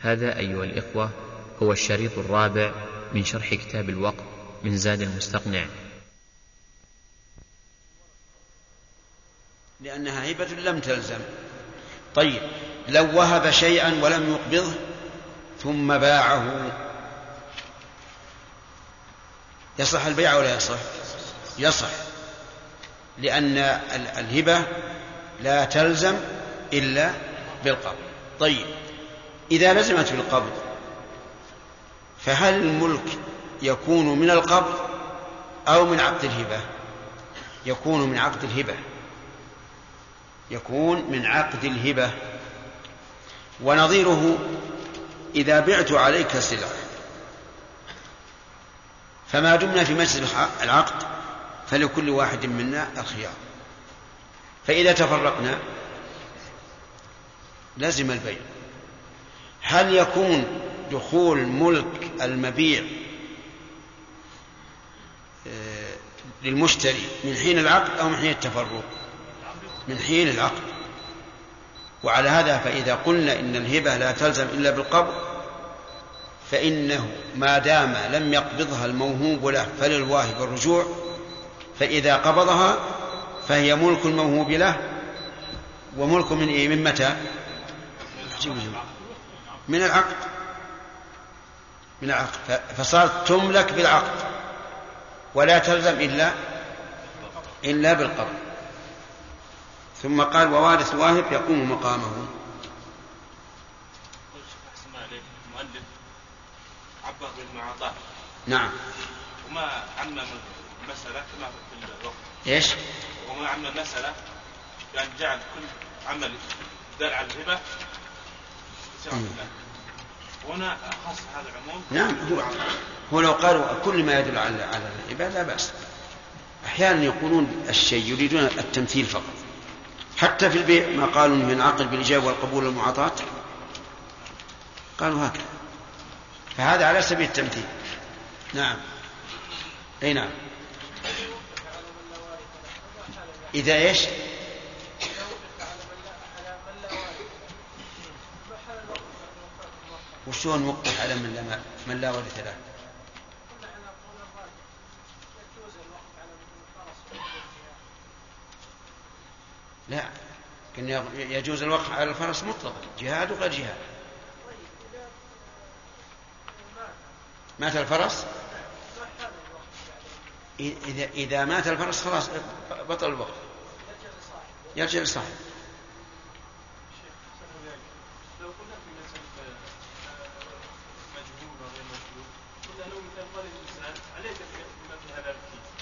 هذا أيها الإخوة هو الشريط الرابع من شرح كتاب الوقت من زاد المستقنع. لأنها هبة لم تلزم. طيب لو وهب شيئا ولم يقبضه ثم باعه. يصح البيع ولا يصح؟ يصح لأن الهبة لا تلزم إلا بالقبض. طيب إذا لزمت بالقبض فهل الملك يكون من القبض أو من عقد الهبة؟ يكون من عقد الهبة. يكون من عقد الهبة. ونظيره إذا بعت عليك سلعة فما دمنا في مجلس العقد فلكل واحد منا الخيار. فإذا تفرقنا لزم البيع. هل يكون دخول ملك المبيع آه، للمشتري من حين العقد أو من حين التفرق؟ من حين العقد. وعلى هذا فإذا قلنا إن الهبة لا تلزم إلا بالقبض فإنه ما دام لم يقبضها الموهوب له فللواهب الرجوع فإذا قبضها فهي ملك الموهوب له وملك من إيه؟ من متى؟ من العقد. من العقد. فصارت تملك بالعقد. ولا تلزم إلا إلا بالقبض. ثم قال ووارث واهب يقوم مقامه. المؤلف عبر بالمعاطاة نعم. وما عمم المسألة كما في الوقت. إيش؟ وما عمم المسألة يعني جعل كل عمل دال على الهبة هنا خص هذا العموم. نعم هو هو لو قالوا كل ما يدل على على الهبة لا بأس. أحيانا يقولون الشيء يريدون التمثيل فقط. حتى في البيع ما قالوا من العقد بالإجابة والقبول والمعاطاة. قالوا هكذا. فهذا على سبيل التمثيل. نعم. أي نعم. إذا إيش؟ وشلون وقف على من لا, من لا ورث له. لا كان يجوز الوقف على الفرس مطلقا جهاد وغير جهاد. مات الفرس؟ إذا إذا مات الفرس خلاص بطل الوقف. يرجع لصاحبه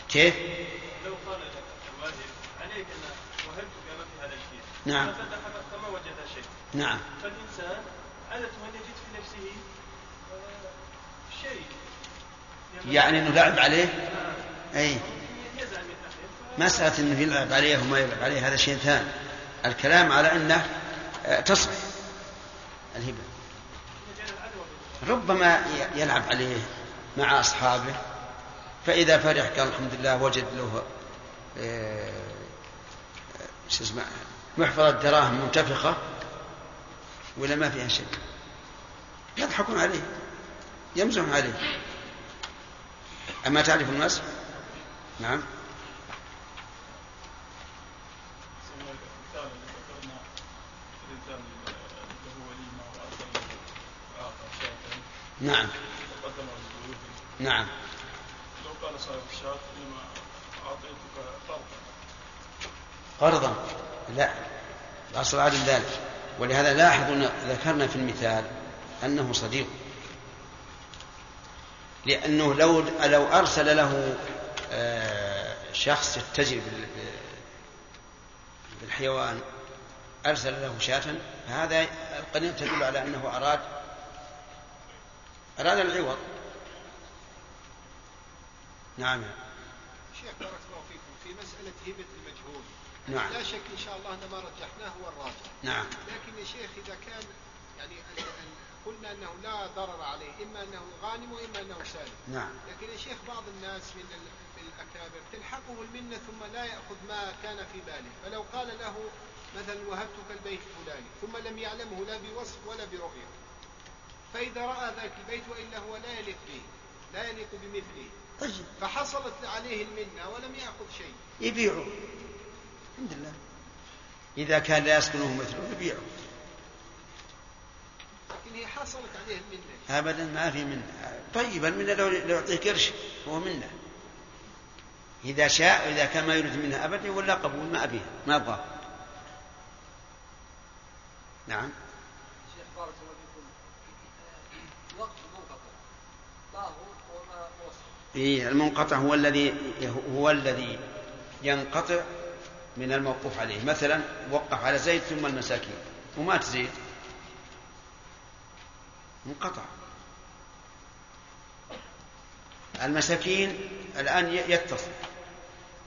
كيف؟ لو قال لك الواجب عليك ان وهبتك ما في هذا الشيء نعم. فما وجد شيء نعم. فالانسان عادة ان يجد في نفسه شيء يعني إنه لعب عليه؟ أي. مسألة إنه يلعب عليه وما يلعب عليه هذا شيء ثاني. الكلام على أنه آه، تصح. الهبة. ربما يلعب عليه مع أصحابه فإذا فرح قال الحمد لله وجد له آه، شو اسمه محفظة دراهم منتفخة ولا ما فيها شيء. يضحكون عليه يمزحون عليه. أما تعرف المسح نعم. نعم. نعم. قال صاحب الشاة إنما أعطيتك قرضا قرضا لا. الأصل عدم ذلك. ولهذا لاحظوا ذكرنا في المثال أنه صديق. لأنه لو لو أرسل له آه، شخص يتجر بالحيوان أرسل له شاة فهذا القرينة تدل على أنه أراد أراد العوض. نعم. شيخ بارك الله فيكم في مسألة هبة المجهول. نعم. لا شك إن شاء الله أن ما رجحناه هو الراجح. نعم. لكن يا شيخ إذا كان يعني قلنا أنه لا ضرر عليه إما أنه غانم وإما أنه سالم. نعم. لكن يا شيخ بعض الناس من الأكابر تلحقه المنة ثم لا يأخذ ما كان في باله. فلو قال له مثلا وهبتك البيت الفلاني ثم لم يعلمه لا بوصف ولا برؤية. فإذا رأى ذاك البيت وإلا هو لا يليق به لا يليق بمثله. طيب. فحصلت عليه المنة ولم يأخذ شيء. يبيعوا الحمد لله. إذا كان لا يسكنه مثله يبيعوا لكن هي حصلت عليه المنة. أبدا ما في منة. طيب المنة لو لو يعطيه قرش هو منة. إذا شاء إذا كان ما يريد منها أبدا ولا قبول ما أبيها. ما أبغاه نعم شيخ بارك الله فيكم وقت منقطع طاهر وما وصل إيه المنقطع هو الذي هو الذي ينقطع من الموقوف عليه. مثلا وقف على زيد ثم المساكين ومات زيد. انقطع. المساكين الآن يتصل.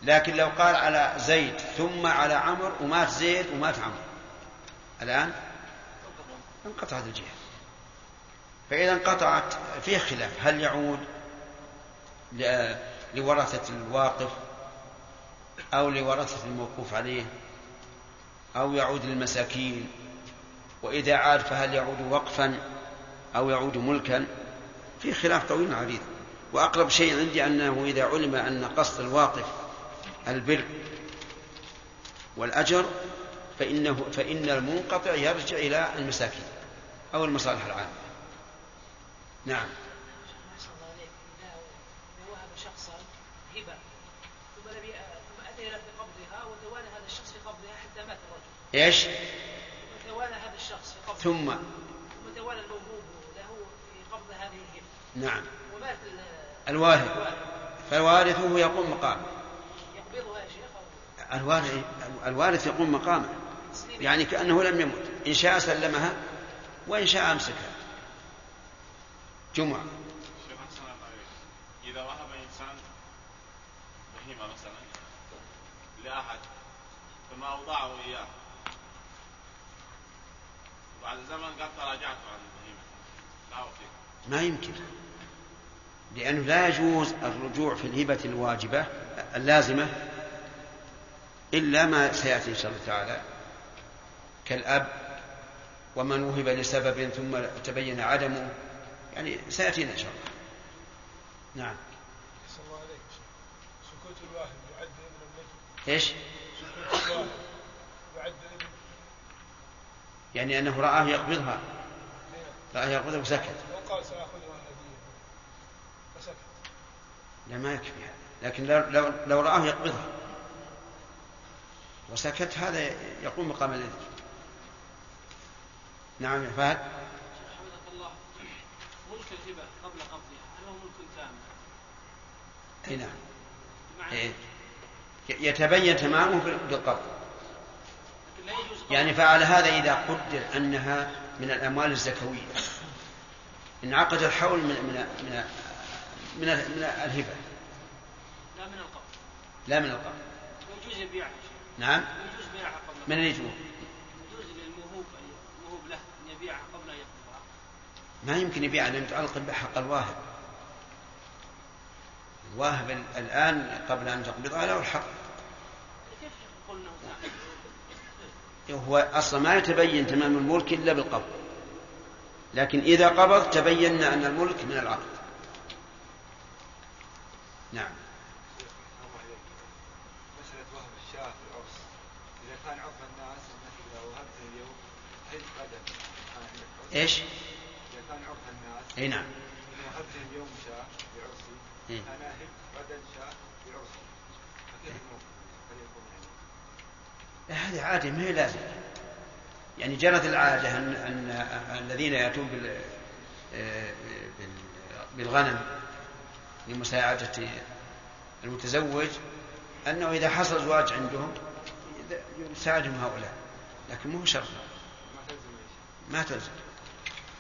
لكن لو قال على زيد ثم على عمرو ومات زيد ومات عمرو. الآن انقطعت الجهة. فإذا انقطعت فيه خلاف. هل يعود؟ لورثة الواقف أو لورثة الموقوف عليه أو يعود للمساكين وإذا عاد فهل يعود وقفا أو يعود ملكا؟ في خلاف طويل عريض. وأقرب شيء عندي أنه إذا علم أن قصد الواقف البر والأجر فإنه فإن المنقطع يرجع إلى المساكين أو المصالح العامة. نعم أحسن الله عليك إذا إذا وهب شخصا هبة ثم لم ي- ثم أذن بقبضها وتوالى هذا الشخص في قبضها حتى ثم توالى هذا الشخص في قبضها ثم. ثم توالى الموهوب له في قبض هذه. الهبة نعم. ومات ال- الوارث. الوارث. فوارثه يقوم مقامه. يقبضها يا شيخ. الوارث الوارث يقوم مقامه. يعني كأنه لم يمت. إن شاء سلمها وإن شاء أمسكها. جمعة. إذا وهب إنسان بهيمة مثلا لأحد ثم أوضعه إياه؟ وبعد زمن قد تراجعت عن البهيمة لا ما يمكن. لأنه لا يجوز الرجوع في الهبة الواجبة اللازمة إلا ما سيأتي إن شاء الله تعالى. كالأب ومن وهب لسبب ثم تبين عدمه. يعني سيأتينا إن شاء الله. نعم. الله عليك سكوت الواهب يعد النجم إيش؟ سكوت الواهب يعني أنه رآه يقبضها. رآه يقبضها وسكت. لو قال سآخذها هدية فسكت. لا ما يكفي هذا. لكن لو, لو, لو رآه يقبضها. وسكت هذا يقوم مقام الإذن. نعم يا فهد. حفظك الله. ملك الهبة قبل قبضها. هل هو ملك تام؟ أي نعم. إيه. يتبين تمامه بالقبض لكن لا يجوز قبض- يعني فعلى هذا إذا قدر أنها من الأموال الزكوية. انعقد الحول من من من من, من الهبة. لا من القبض لا من القبض ويجوز يبيعها شيخ. نعم. ويجوز بيعها قبل. من اللي يجوز يجوز للموهوب. الموهوب له أن يبيعها قبل أن يقبضها ما يمكن يبيع لأن متعلق بحق الواهب. الواهب الآن قبل أن تقبضها له الحق كيف يقول أنه تام؟ هو أصلا ما يتبين تمام الملك إلا بالقبض. لكن إذا قبض تبين أن الملك من العقد. نعم. مسألة وهب الشاة في العرس إذا كان عرف الناس أنك إذا وهبت اليوم. إيش؟ إذا كان عرف الناس أي نعم إذا وهبت اليوم شاة بعرسي إيه. أنا أهب غدا شاة بعرسي فكيف الموقف؟ هل يكون يعني هذه عادة ما هي لازم يعني جرت العادة أن, أن الذين يأتون بال آه، بال- بالغنم لمساعدة المتزوج أنه إذا حصل زواج عندهم يساعدهم هؤلاء. لكن مو شرط ما تلزم.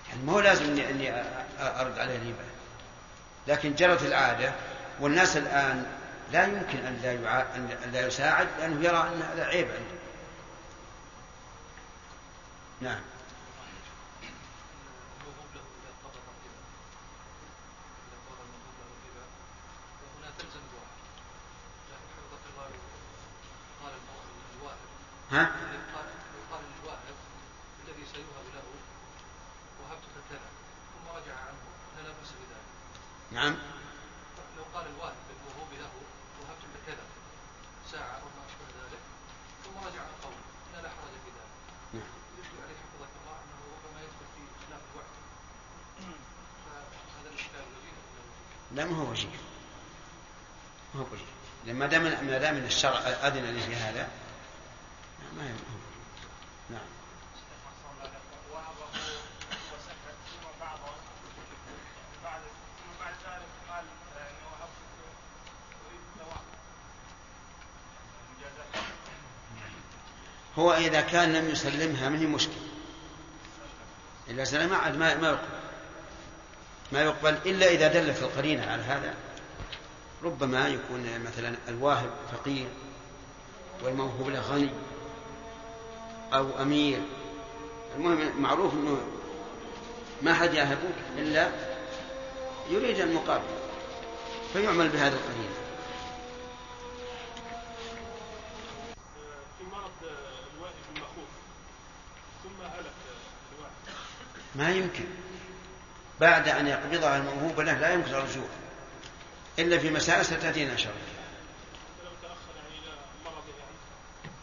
يعني ما هو لازم اني إني أرد عليه الهبة. لكن جرت العادة والناس الآن لا يمكن أن لا. ان لا يساعد لأنه يرى أن هذا عيب عنده نعم الموهوب له إذا قبض الهبة إذا قبض الموهوب له الهبة فهنا تلزم الواهب لكن حفظك الله لو قال الموهوب الواهب ها قال قال للواهب الذي سيوهب له وهبتك كذا نعم لو قال الواهب الموهوب له وهبت لك كذا ساعة أو ما أشبه ذلك ثم رجع عن قوله لا لا حرج في ذلك نعم. يشكل عليه حفظك الله أنه ربما يدخل في خلاف الوعد فهذا الإشكال وجيه ولا وجيه؟ لا ما هو وجيه ما هو لما دام ما دام إن الشرع أذن لي في هذا ما ما وجيه. نعم. هو إذا كان لم يسلمها ما هي مشكلة. إذا سلمها ما ما يقبل. ما يقبل إلا إذا دلت القرينة على هذا. ربما يكون مثلا الواهب فقير والموهوب له غني أو أمير. المهم معروف إنه ما حد يهبه إلا يريد المقابل فيعمل بهذا الواحد ما يمكن. بعد أن يقبضها الموهوب له لا يمكن الرجوع. إلا في مسائل ستأتينا إن شاء الله.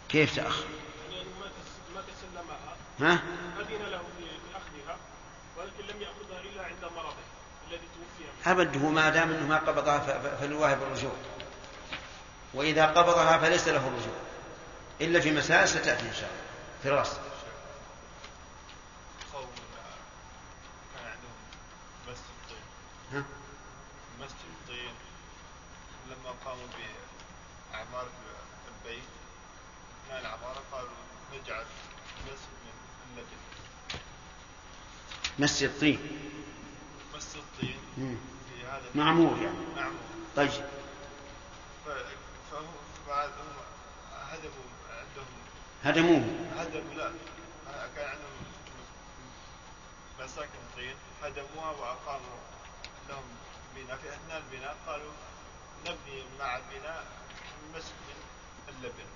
كيف تأخر؟ يعني ما تس- ما تسلمها ها؟ اذن له اخذها ولكن لم ياخذها الا عند مرضه الذي توفي أبد هو ما دام أنه ما قبضها فللواهب الرجوع وإذا قبضها فليس له الرجوع. إلا في مسائل ستأتي إن شاء الله. في الرأس قوم كان عندهم مسجد طين ها؟ مسجد طين لما قاموا بأعمار البيت أثناء العمارة قالوا نجعل مسجد من اللبن مسجد طين. مسجد طين. في هذا معمور يعني. معمور. طيب. فهم هدموا عندهم. هدموه هدموا لا. كان عندهم مساكن طين. هدموها وأقاموا لهم بناء. في أثناء البناء قالوا نبني مع البناء مسجد من اللبن.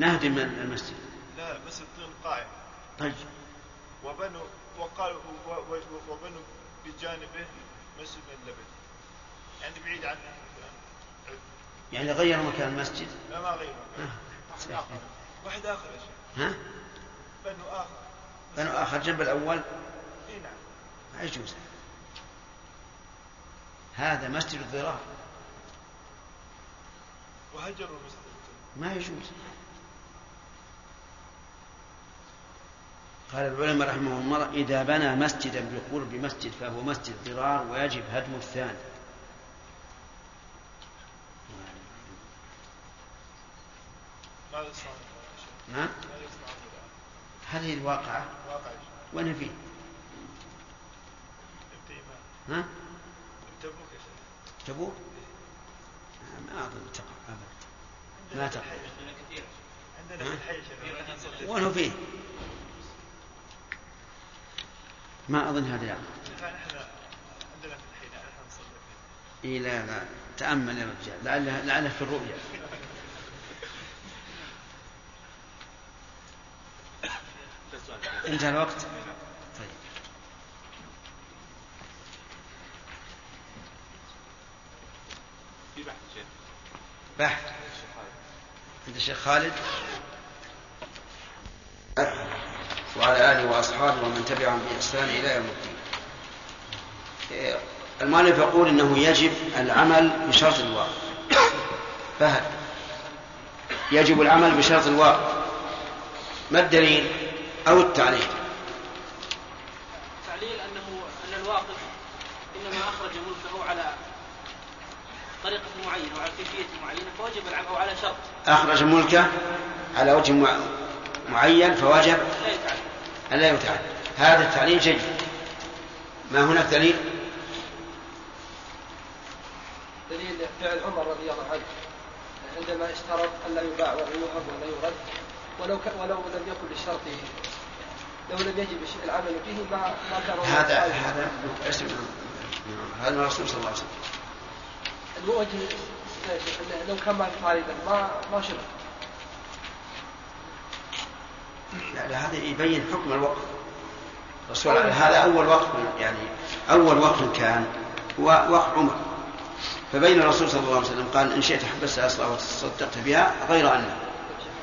نهدم المسجد. لا مسجد طين قائم. طيب. وبنوا وقالوا وبنوا بجانبه مسجد من اللبن يعني بعيد عن يعني غيروا مكان المسجد؟ لا ما غيره ها؟ واحد آخر. واحد آخر يا شيخ. ها؟ بنوا آخر. بنوا آخر جنب الأول؟ إي نعم. ما يجوز. هذا مسجد الضرار وهجروا مسجد. ما يجوز. قال العلماء رحمهم الله إذا بنى مسجدا بقرب مسجد فهو مسجد ضرار ويجب هدم الثاني؟ نعم؟ هذه الواقعة. وين فيه؟ ها؟ تبوك يا شيخ. تبوك؟ ما أظن تقع أبدا. ما تقع. عندنا في الحي هو فيه؟ ما أظن هذا يعني. إيه لا لا. تأمل يا رجال. لعله لعله في الرؤيا انتهى الوقت؟ طيب. في بحث شيخ. بحث. عند الشيخ خالد. وعلى آله وأصحابه ومن تبعهم بإحسان إلى يوم الدين. المؤلف يقول إنه يجب العمل بشرط الواو. فهد. يجب العمل بشرط الواو. ما الدليل؟ أو التعليل؟ تعليل أنه أن الواقف إنما أخرج ملكه على طريقة معينة وعلى كيفية معينة فوجب العمل أو على شرط. أخرج ملكه على وجه معين فوجب ألا يتعلم هذا التعليل جيد. ما هناك دليل؟ دليل فعل عمر رضي الله عنه. عندما اشترط الا يباع ولا يوهب ولا يرد ولو ك... ولو لم يكن للشرط لو لم يجب العمل فيه ما ما كان هذا. هذا هذا من الرسول صلى الله عليه وسلم. الوجه لو كان ما فائده ما ما شرط. هذا يبين حكم الوقف. الرسول هذا أول وقف يعني أول وقف كان هو وقف عمر. فبين الرسول صلى الله عليه وسلم قال إن شئت حبست أصلا وتصدقت بها غير أن.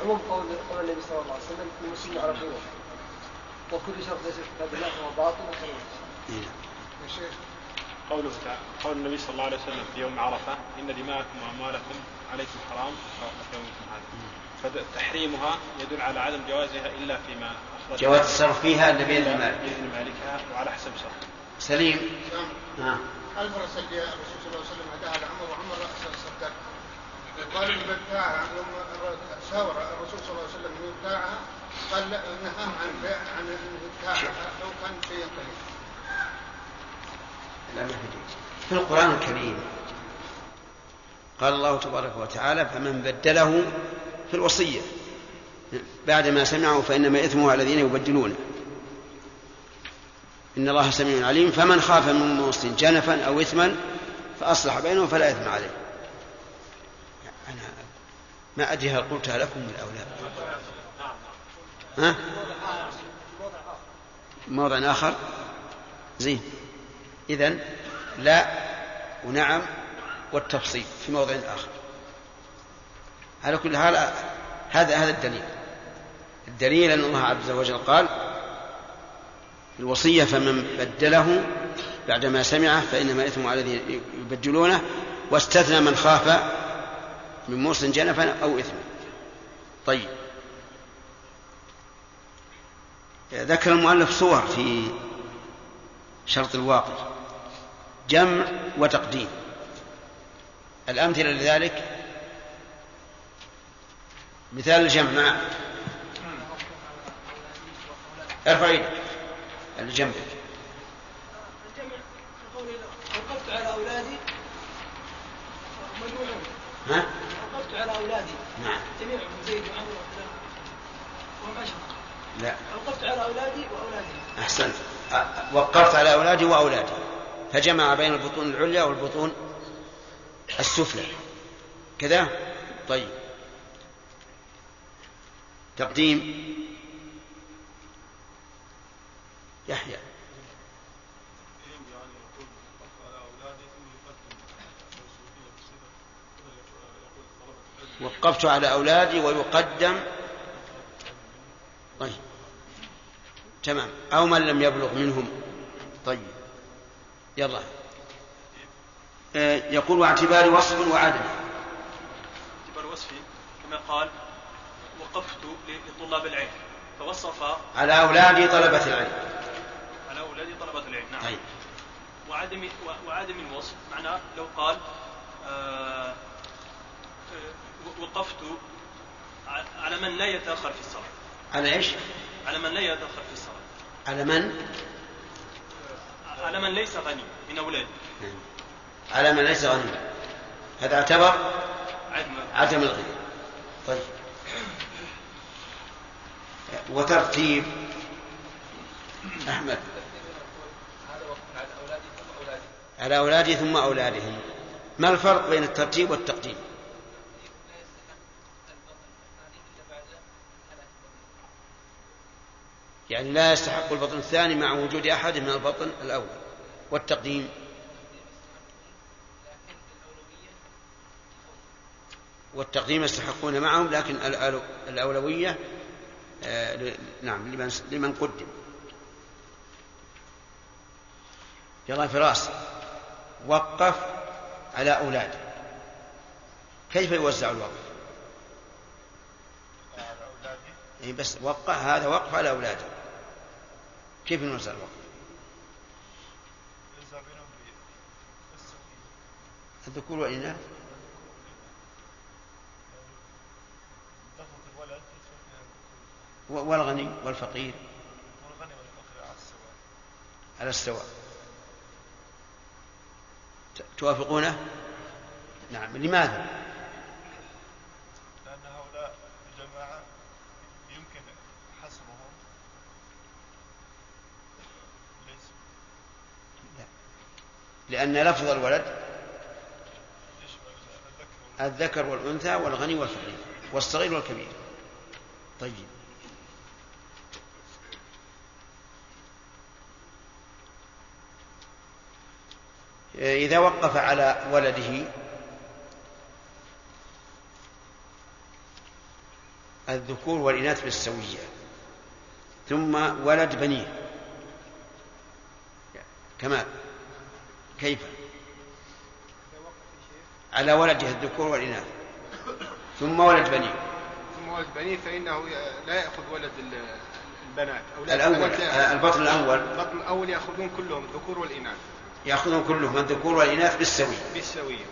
عموم قول قول النبي صلى الله عليه وسلم المسلم على خيره وكل شرط ليس في وخير. يا شيخ قوله تعالى قول النبي صلى الله عليه وسلم في يوم عرفة إن دماءكم وأموالكم عليكم حرام في يومكم هذا فتحريمها يدل على عدم جوازها إلا فيما أخرج جواز التصرف فيها إلا بإذن المالك بإذن مالكها وعلى حسب شرط سليم. نعم. آه. الفرس اللي الرسول صلى الله عليه وسلم هداها لعمر وعمر رأسه صدق قال اللي بتاعها يوم شاور الرسول صلى الله عليه وسلم انه يبتاعها قال نهاه عن بيع عن انه يبتاعها لو كان شيئا قليلا. في القرآن الكريم. قال الله تبارك وتعالى فمن بدله في الوصية. بعدما سمعه فإنما إثمه على الذين يبدلونه. إن الله سميع عليم. فمن خاف من موص جنفا أو إثما فأصلح بينهم فلا إثم عليه. أنا ما أدري هل قلتها لكم من أولاد ها؟ موضع آخر. زين. إذن لا ونعم والتفصيل في موضع آخر. على كل حال هذا هذا الدليل. الدليل أن الله عز وجل قال الوصية فمن بدله بعدما سمعه فإنما إثم على الذين يبدلونه واستثنى من خاف من موص جنفا أو إثما. طيب. ذكر المؤلف صور في شرط الواقع جمع وتقديم. الأمثلة لذلك مثال الجمع نعم. ارفع يدك اللي جنبك وقفت على أولادي. مجموعون ها؟ وقفت على أولادي. نعم. جميعهم زيد وعمر وهم عشرة. لا. وقفت على أولادي واولادهم أحسنت. وقفت على أولادي وأولادي. فجمع بين البطون العليا والبطون السفلى. كذا؟ طيب. تقديم. يحيى. وقفت على أولادي ويقدم. طيب. تمام. أو من لم يبلغ منهم. طيب. يلا. آه، يقول واعتبار وصف وعدم. اعتبار وصفي كما قال وقفت لطلاب العلم فوصف على أولادي طلبة العلم. على أولادي طلبة العلم نعم. طيب. وعدم وعدم الوصف معناه لو قال آه، آه، وقفت على من لا يتأخر في الصلاة. على إيش؟ على من لا يتأخر في الصلاة. على من؟ على من ليس غني من أولادي على من ليس غني. هذا اعتبر عدم. عدم الغنى. طيب. وترتيب. أحمد. على أولادي ثم أولادهم. ما الفرق بين الترتيب والتقديم لا يستحق البطن الثاني الا بعد ثلاث يعني لا يستحق البطن الثاني مع وجود أحد من البطن الأول. والتقديم؟ والتقديم يستحقون معهم لكن الأولوية آه، نعم لمن لمن قدم. يلا فراس وقف على أولاده. كيف يوزع الوقف؟ إيه بس وقف هذا وقف على أولاده. كيف نوزع الوقف؟ الذكور والإناث والغني والفقير. على السواء. ت- توافقونه؟ نعم. لماذا لأن هؤلاء الجماعة يمكن حصرهم ليس لأن لفظ الولد الذكر والأنثى والغني والفقير والصغير والكبير. طيب. إذا وقف على ولده الذكور والإناث بالسوية ثم ولد بنيه. كمال كيف؟ على ولده الذكور والإناث. ثم ولد بنيه ثم ولد بنيه فإنه لا يأخذ ولد ال- البنات الأول البنات لا. آه، البطن الأول. البطن الأول يأخذون كلهم الذكور والإناث. يأخذون كلهم الذكور والإناث بالسوية بالسوية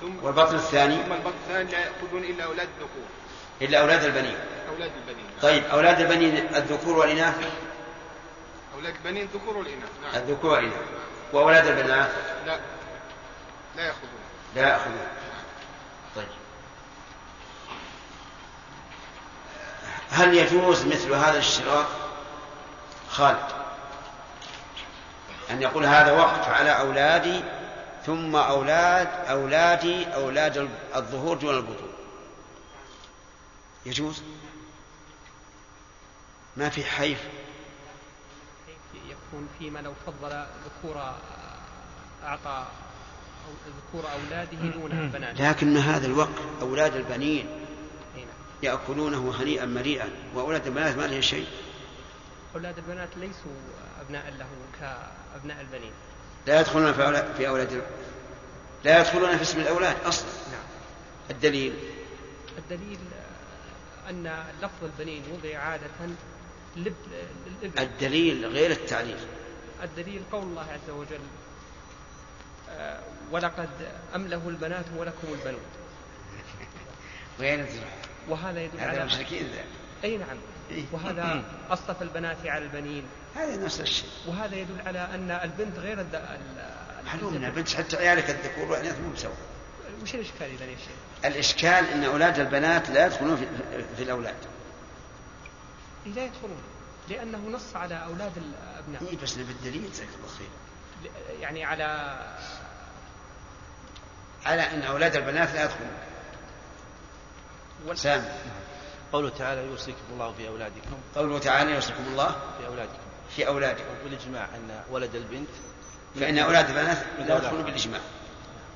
ثم والبطن الثاني؟ ثم البطن الثاني لا يأخذون إلا أولاد الذكور. إلا أولاد البنين أولاد البنين طيب أولاد البنين الذكور والإناث؟ أولاد البنين الذكور والإناث نعم. الذكور والإناث. وأولاد البنات؟ لا. لا يأخذون. لا يأخذون. طيب. هل يجوز مثل هذا الاشتراط خالد. أن يقول هذا وقف على أولادي ثم أولاد أولادي أولاد الظهور دون البطون. يجوز؟ ما في حيف يكون فيما لو فضل ذكور أعطى أو- ذكور أولاده دون البنات. لكن هذا الوقف أولاد البنين أي نعم. يأكلونه هنيئا مريئا وأولاد البنات ما لهم شيء. أولاد البنات ليسوا أبناء له كأبناء البنين. لا يدخلون في أولاد, في أولاد لا يدخلون في اسم الأولاد أصلا. نعم. الدليل؟ الدليل أن لفظ البنين وضع عادة لب- الدليل غير التعليل. الدليل قول الله عز وجل آه، ولقد أمله البنات ولكم البنون. وين تروح؟ وهذا يدل على. أي نعم. وهذا أصطفى البنات على البنين. هذا نفس الشيء. وهذا يدل على أن البنت غير الد... ال- معلوم أن البنت حتى عيالك الذكور والاناث مو مسوى وش الإشكال إذا يا شيخ؟ الإشكال أن أولاد البنات لا يدخلون في, في الأولاد. إيه لا يدخلون لأنه نص على أولاد الأبناء. اي بس نبي الدليل جزاك الله خير ل- يعني على على أن أولاد البنات لا يدخلون. سامي. قوله تعالى يوصيكم الله في أولادكم. قوله تعالى يوصيكم الله في أولادكم. في أولادكم. والإجماع أن ولد البنت فإن أولاد البنات لا أولاد. يدخلون بالإجماع.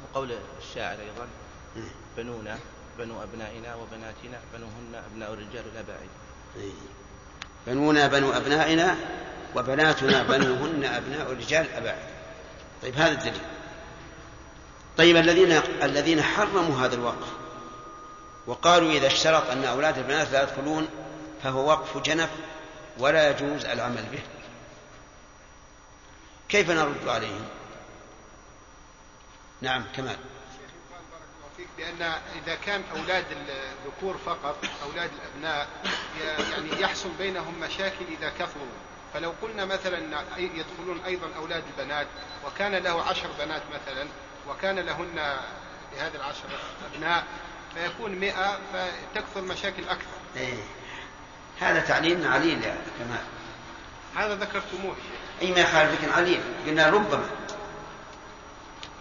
وقول الشاعر أيضا بنونا بنو أبنائنا وبناتنا بنوهن أبناء الرجال الأباعد إيه. بنونا بنو أبنائنا وبناتنا بنوهن أبناء الرجال الأباعد طيب هذا الدليل. طيب الذين الذين حرموا هذا الوقف وقالوا إذا اشترط أن أولاد البنات لا يدخلون فهو وقف جنف ولا يجوز العمل به. كيف نرد عليهم؟ نعم كمال. بأن إذا كان أولاد الذكور فقط أولاد الأبناء يعني يحصل بينهم مشاكل إذا كثروا فلو قلنا مثلا يدخلون أيضا أولاد البنات وكان له عشر بنات مثلا وكان لهن لهذه العشر أبناء فيكون مئة فتكثر مشاكل أكثر. إيه. هذا تعليل عليل يا كمال. هذا ذكرتموه أي ما يخالف لكن عليل؟ قلنا ربما.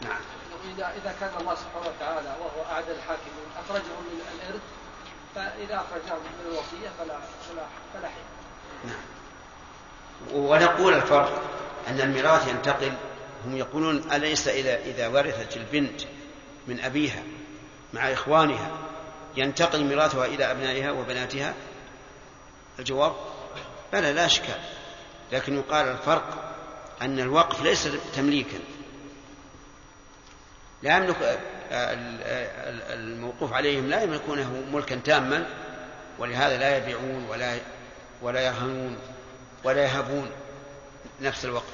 نعم. إذا إذا كان الله سبحانه وتعالى وهو أعدل الحاكمين أخرجهم من الإرث فإذا أخرجناهم من الوصية فلا فلا فلا نعم. ونقول الفرق أن الميراث ينتقل هم يقولون أليس إذا إذا ورثت البنت من أبيها مع إخوانها ينتقل ميراثها إلى أبنائها وبناتها؟ الجواب بلى لا إشكال. لكن يقال الفرق أن الوقف ليس تمليكا. لا يملك ال- ال- الموقوف عليهم لا يملكونه ملكا تاما ولهذا لا يبيعون ولا ولا يرهنون ولا يهبون نفس الوقف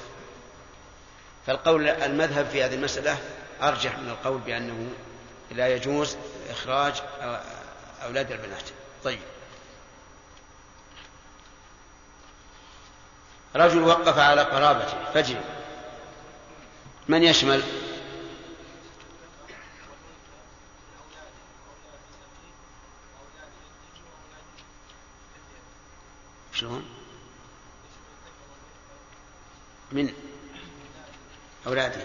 فالقول المذهب في هذه المسألة أرجح من القول بأنه لا يجوز إخراج أولاد البنات. طيب. رجل وقف على قرابته فجر من يشمل؟ شلون من أولاده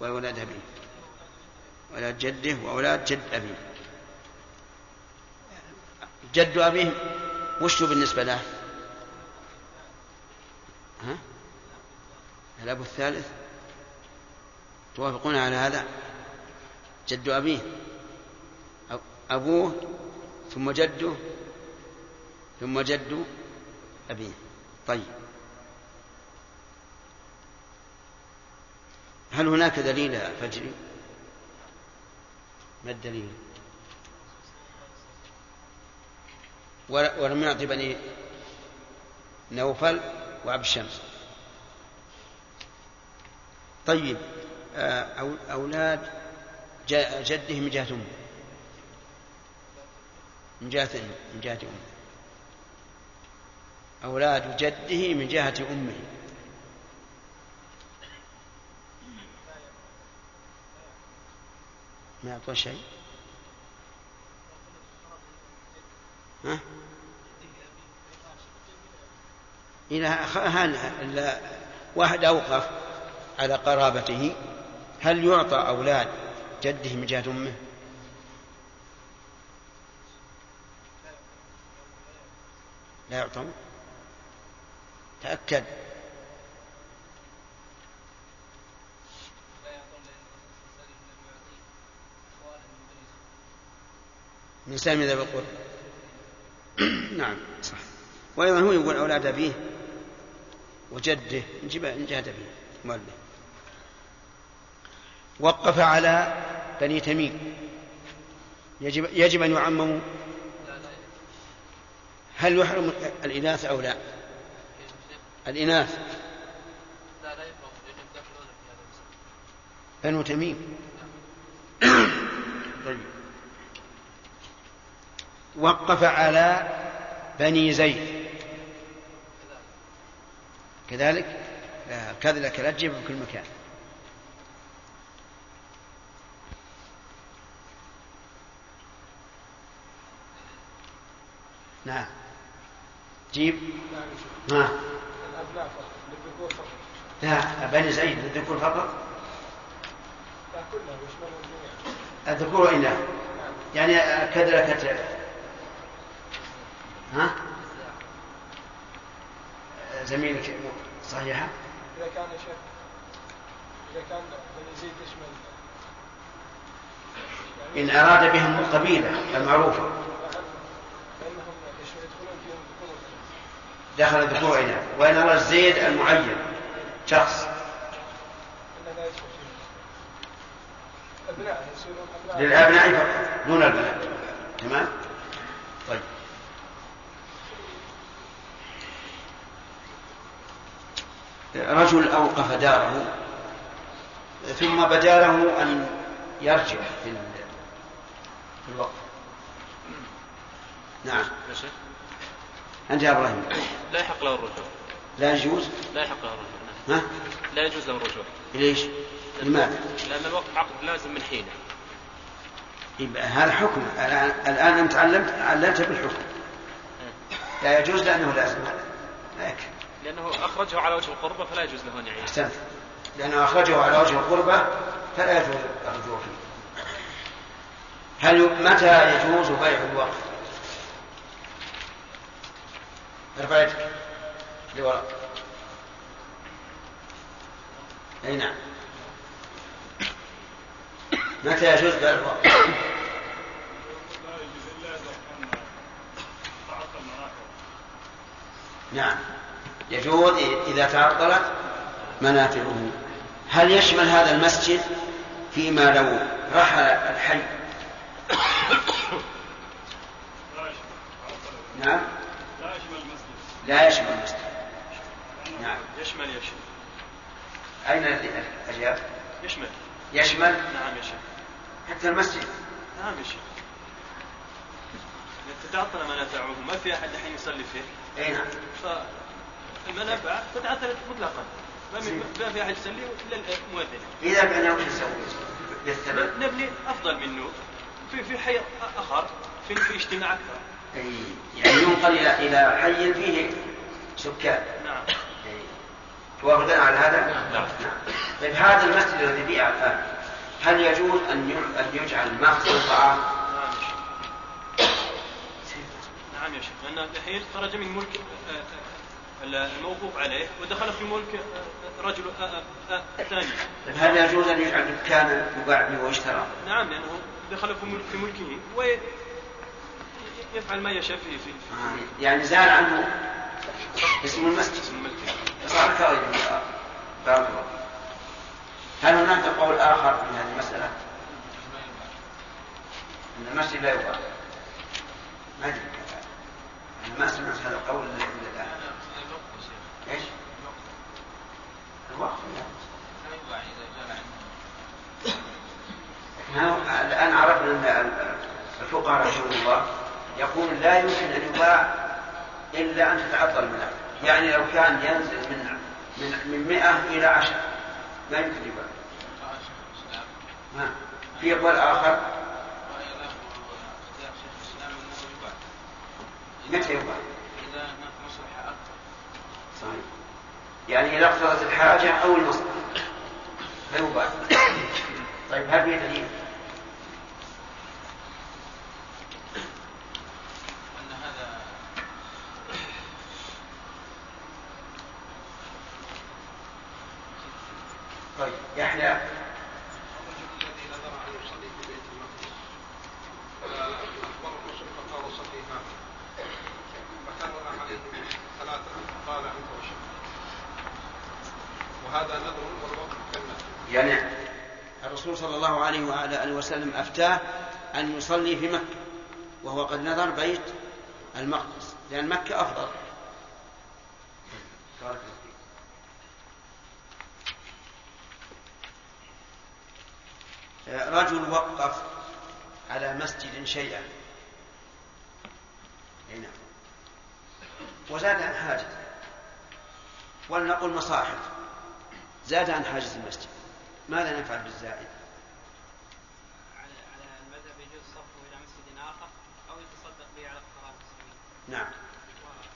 وأولاد أبيه أولاد جده وأولاد جد أبيه. جد أبيه وش بالنسبة له؟ ها؟ الأب الثالث؟ توافقون على هذا؟ جد أبيه أبوه ثم جده ثم جد أبيه. طيب. هل هناك دليل فجري؟ ما الدليل؟ ول- ولم يعطي بني نوفل وعبد الشمس طيب. آه، أو- أولاد جده من جهة أمه. من جهة من جهة أمه. أولاد جده من جهة أمه ما يعطون شيء ها؟ أخ- هل واحد أوقف على قرابته هل يعطى أولاد جده من جهة أمه؟ لا يعطون تأكد. من سالم ذا القرب نعم. صح. وأيضا هو يقول أولاد أبيه وجده من جهة أبيه مؤلف وقف على بني تميم. يجب يجب أن يعمموا. هل يحرم الإناث أو لا؟ الإناث. لا لا لأنهم داخلون في هذا بنو تميم. طيب. وقف على بني زيد. كذلك؟ لا كذا لك لا تجيب في كل مكان. نعم. جيب. ها الأبناء فقط للذكور فقط لا بني زيد الذكور فقط الذكور والإناث يعني كذلك ها؟ زميلك صحيحة؟ إذا كان شيخ إذا كان بني زيد يشمل إن أراد بهم القبيلة المعروفة. ذكور. دخل الذكور والإناث وإن أراد الزيد المعين. شخص. للأبناء فقط دون البنات. تمام؟ طيب. رجل أوقف داره ثم بدا له أن يرجع في ال- في الوقف نعم. أنت يا إبراهيم. لا يحق له الرجوع. لا يجوز؟ لا يحق له الرجوع. ها؟ لا يجوز له الرجوع. ليش؟ لماذا؟ لأن الوقف عقد لازم من حينه. يبقى هذا حكم. الآن أنت علمت علمت بالحكم. لا يجوز لأنه لازم. هذا لا يكفي. لأنه أخرجه على وجه القربة فلا يجوز له أن يعيش. أحسنت لأنه أخرجه على وجه القربة فلا يجوز الرجوع فيه. هل متى يجوز بيع الوقف؟ ارفع يدك لوراء أي نعم. متى يجوز بيع نعم. يجوز إذا تعطلت منافعه. هل يشمل هذا المسجد فيما لو رحل الحي؟ لا يشمل تعطل. نعم. لا يشمل المسجد. لا يشمل المسجد. نعم. يشمل يشمل. أين الأجاب يشمل. يشمل؟ نعم يشمل. حتى المسجد. نعم يشمل. تتعطل منافعه ما في أحد الحين يصلي فيه؟ أي نعم. فالمنافع تتعطل مطلقا. ما في أحد يصلي إلا المؤذن. إذا كان وش نسوي للثبت نبني أفضل منه في في حي آخر في في اجتماع أكثر أي يعني ينقل إلى إلى حي فيه سكان. نعم. توافقون على هذا؟ نعم. طيب هذا المسجد الذي بيع الآن هل يجوز أن أن يجعل مخزن طعام؟ نعم يا شيخ نعم يا شيخ لأن الحين خرج من ملك آه، آه، الموقوف عليه ودخل في ملك آه، رجل ثاني طيب هل يجوز أن يجعل دكانا يباع به ويشترى؟ نعم لأنه دخل في ملك- في ملكه ويفعل ما يشاء فيه في آه، يعني زال عنه اسم المسجد صار كغيره بارك الله هل هناك قول آخر في هذه المسألة؟ إن المسجد لا يباع ما أنا ما سمعت هذا القول إلا الان إيش؟ الوقف لا. الآن عرفنا أن الفقهاء رحمهم الله يقول لا يمكن أن يباع إلا أن تتعطل المنافع يعني لو كان ينزل من من من 100 إلى 10 ما يمكن يباع ها. في قول آخر متى يباع؟ إذا مصلحة أكثر صحيح يعني اذا اقتضت الحاجة أو المصلحه فيباع طيب هل في دليل؟ أن هذا طيب يحيى الذي نذر ان يصلي في بيت المقدس فاخبر الرسول فقال صلي هنا فكرر عليه ثلاثة قال انت وشك وهذا نذر والوقت كالنذر يعني الرسول صلى الله عليه آله وسلم أفتاه أن يصلي في مكة وهو قد نذر بيت المقدس لأن مكة أفضل. بارك الله فيك. رجل وقف على مسجد شيئا. أي نعم. وزاد عن حاجة ولنقل مصاحف. زاد عن حاجة المسجد. ماذا نفعل بالزائد؟ على على المذهب يجوز صرفه إلى مسجد آخر أو يتصدق به على فقراء المسلمين. نعم.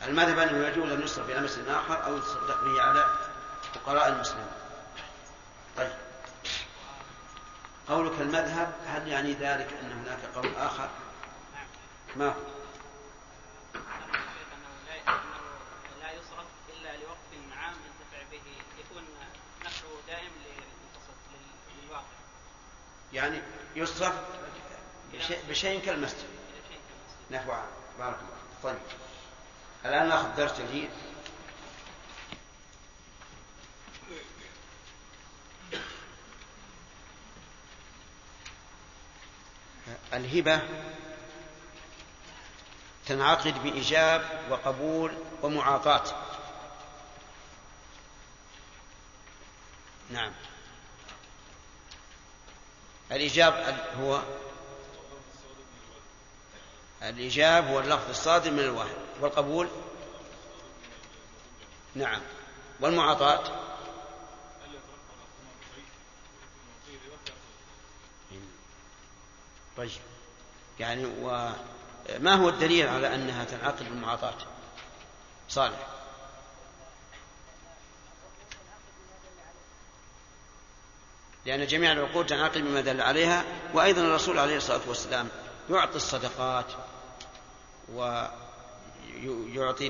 المذهب أنه يجوز أن يصرف إلى مسجد آخر أو يتصدق به على فقراء المسلمين. طيب. قولك المذهب هل يعني ذلك أن هناك قول آخر؟ ما هو؟ يعني يصرف بشيء, كالمسجد. نحو عام. بارك الله فيك. طيب. الآن نأخذ درس جديد. الهبة تنعقد بإيجاب وقبول ومعاطاة نعم. الإيجاب هو الإيجاب هو اللفظ الصادر من الواحد والقبول. نعم. والمعاطاة طيب يعني وما هو الدليل على أنها تنعقد بالمعاطاة صالح. لأن جميع العقود تنعقد بما دل عليها وأيضا الرسول عليه الصلاة والسلام يعطي الصدقات ويعطي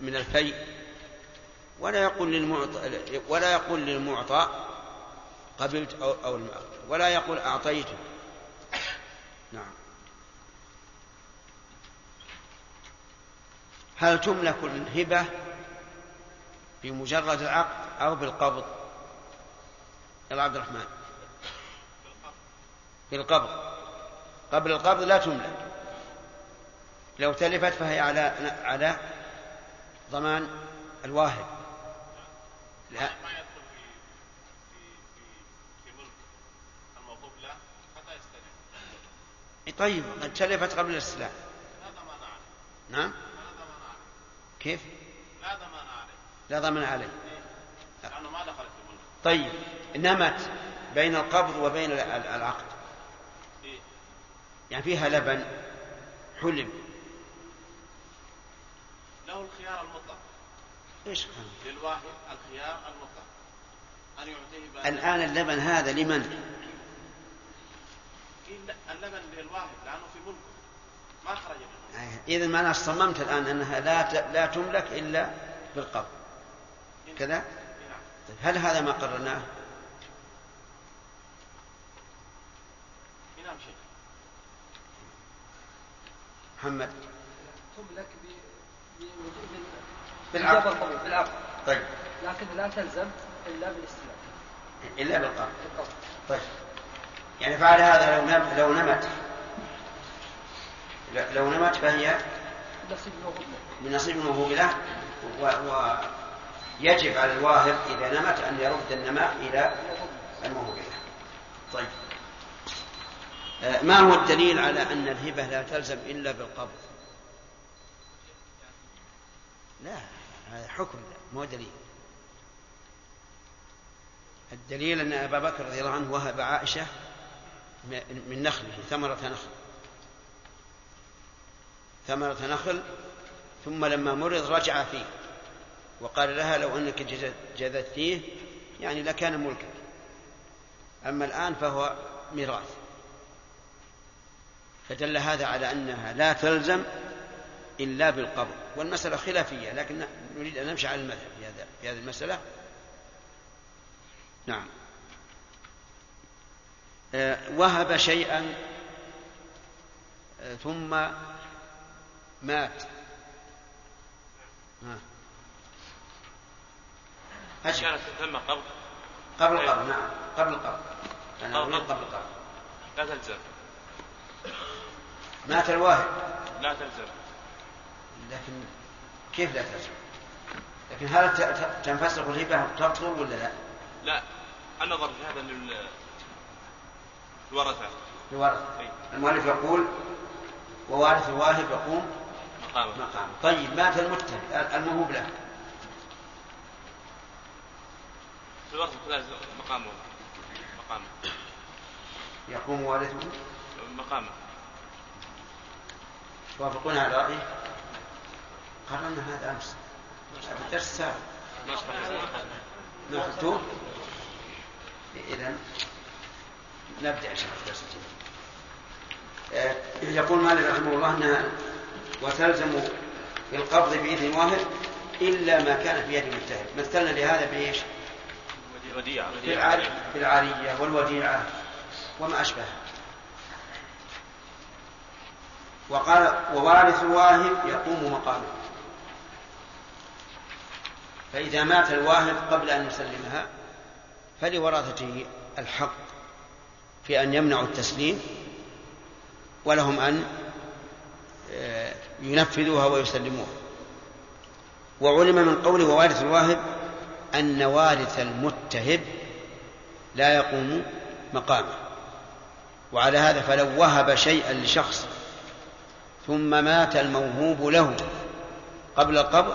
من الفيء ولا يقول للمعطى ولا يقول للمعطى قبلت أو, أو ولا يقول أعطيته نعم هل تملك الهبة بمجرد العقد أو بالقبض؟ يا عبد الرحمن. بالقبض. قبل القبض لا تملك. لو تلفت فهي على على ضمان الواهب. لا. طيب تلفت قبل الاستلام نعم. كيف؟ لا ضمان عليه. لا ضمان عليه. لأنه ما دخلت في ملك طيب نمت بين القبض وبين العقد. إيه؟ يعني فيها لبن حلب له الخيار المطلق. إيش كان؟ للواحد الخيار المطلق. أن يعطيه الآن اللبن هذا لمن؟ إيه اللبن للواحد لأنه في ملكه. ما خرج إذا معناه صممت الآن أنها لا ت- لا تملك إلا بالقبض. كذا؟ طيب هل هذا ما قررناه؟ نعم شيخ. محمد. تملك بوجود بالعقد. بالعقد طيب. لكن لا تلزم إلا بالاستلام إلا بالقبض. بالقبض. طيب. يعني فعل هذا لو لو نمت. لو نمت فهي. من نصيب الموهوب له ويجب على الواهب إذا نمت أن يرد النماء إلى الموهوب له طيب. آه، ما هو الدليل على أن الهبة لا تلزم إلا بالقبض؟ لا هذا حكم ما هو دليل؟ الدليل أن أبا بكر رضي الله عنه وهب عائشة من نخله ثمرة نخل. ثمرة نخل ثم لما مرض رجع فيه وقال لها لو أنك جز- جذتيه يعني لكان ملكا أما الآن فهو ميراث. فدل هذا على أنها لا تلزم إلا بالقبض والمسألة خلافية لكن نريد أن نمشي على المذهب في هذا في هذه المسألة. نعم. آه، وهب شيئا آه، ثم مات. أجل. كانت ثم قبض قبل القبض نعم. قبل القبض أنا قبل قبل القبض لا تلزم. مات الواهب لا تلزم. لكن كيف لا تلزم؟ لكن هل تنفسخ الهبة تبطل ولا لا؟ لا. النظر في هذا لل- الورثة. الورثة. أي. المؤلف يقول ووارث الواهب يقوم مقامه. مقام طيب مات المتهم الموهوب له الورثة لا مقامه. مقامه. يقوم وارثه مقامه. توافقون على رأيه؟ قررنا هذا أمس. في الدرس السابق ما خذتوه؟ إذا نبدأ. إن شاء الله في الدرس الجديد. يقول مالك رحمه الله أنها وتلزم بالقبض بإذن الواهب إلا ما كان في يد المتهم مثلنا لهذا بإيش؟ وديعة. بالعارية, والوديعة وما أشبهها. وقال ووارث الواهب يقوم مقامه. فإذا مات الواهب قبل أن يسلمها فلورثته الحق في أن يمنعوا التسليم ولهم أن ينفذوها ويسلموها. وعلم من قوله ووارث الواهب أن وارث المتهب لا يقوم مقامه. وعلى هذا فلو وهب شيئا لشخص ثم مات الموهوب له قبل القبض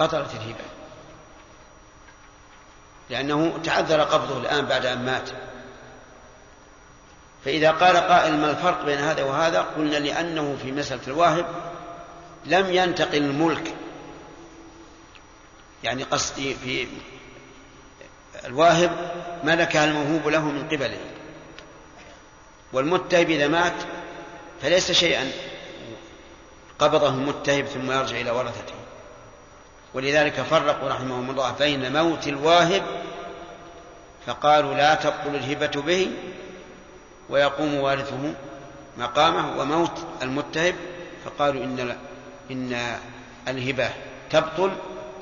بطلت الهبة. لأنه تعذر قبضه الآن بعد أن مات. فإذا قال قائل ما الفرق بين هذا وهذا قلنا لأنه في مسألة الواهب لم ينتقل الملك. يعني قصدي في الواهب ملكها الموهوب له من قبله. والمتهب إذا مات فليس شيئا. قبضه المتهب ثم يرجع إلى ورثته. ولذلك فرقوا رحمهم الله بين موت الواهب فقالوا لا تبطل الهبة به ويقوم وارثه مقامه وموت المتهب فقالوا إن إن الهبة تبطل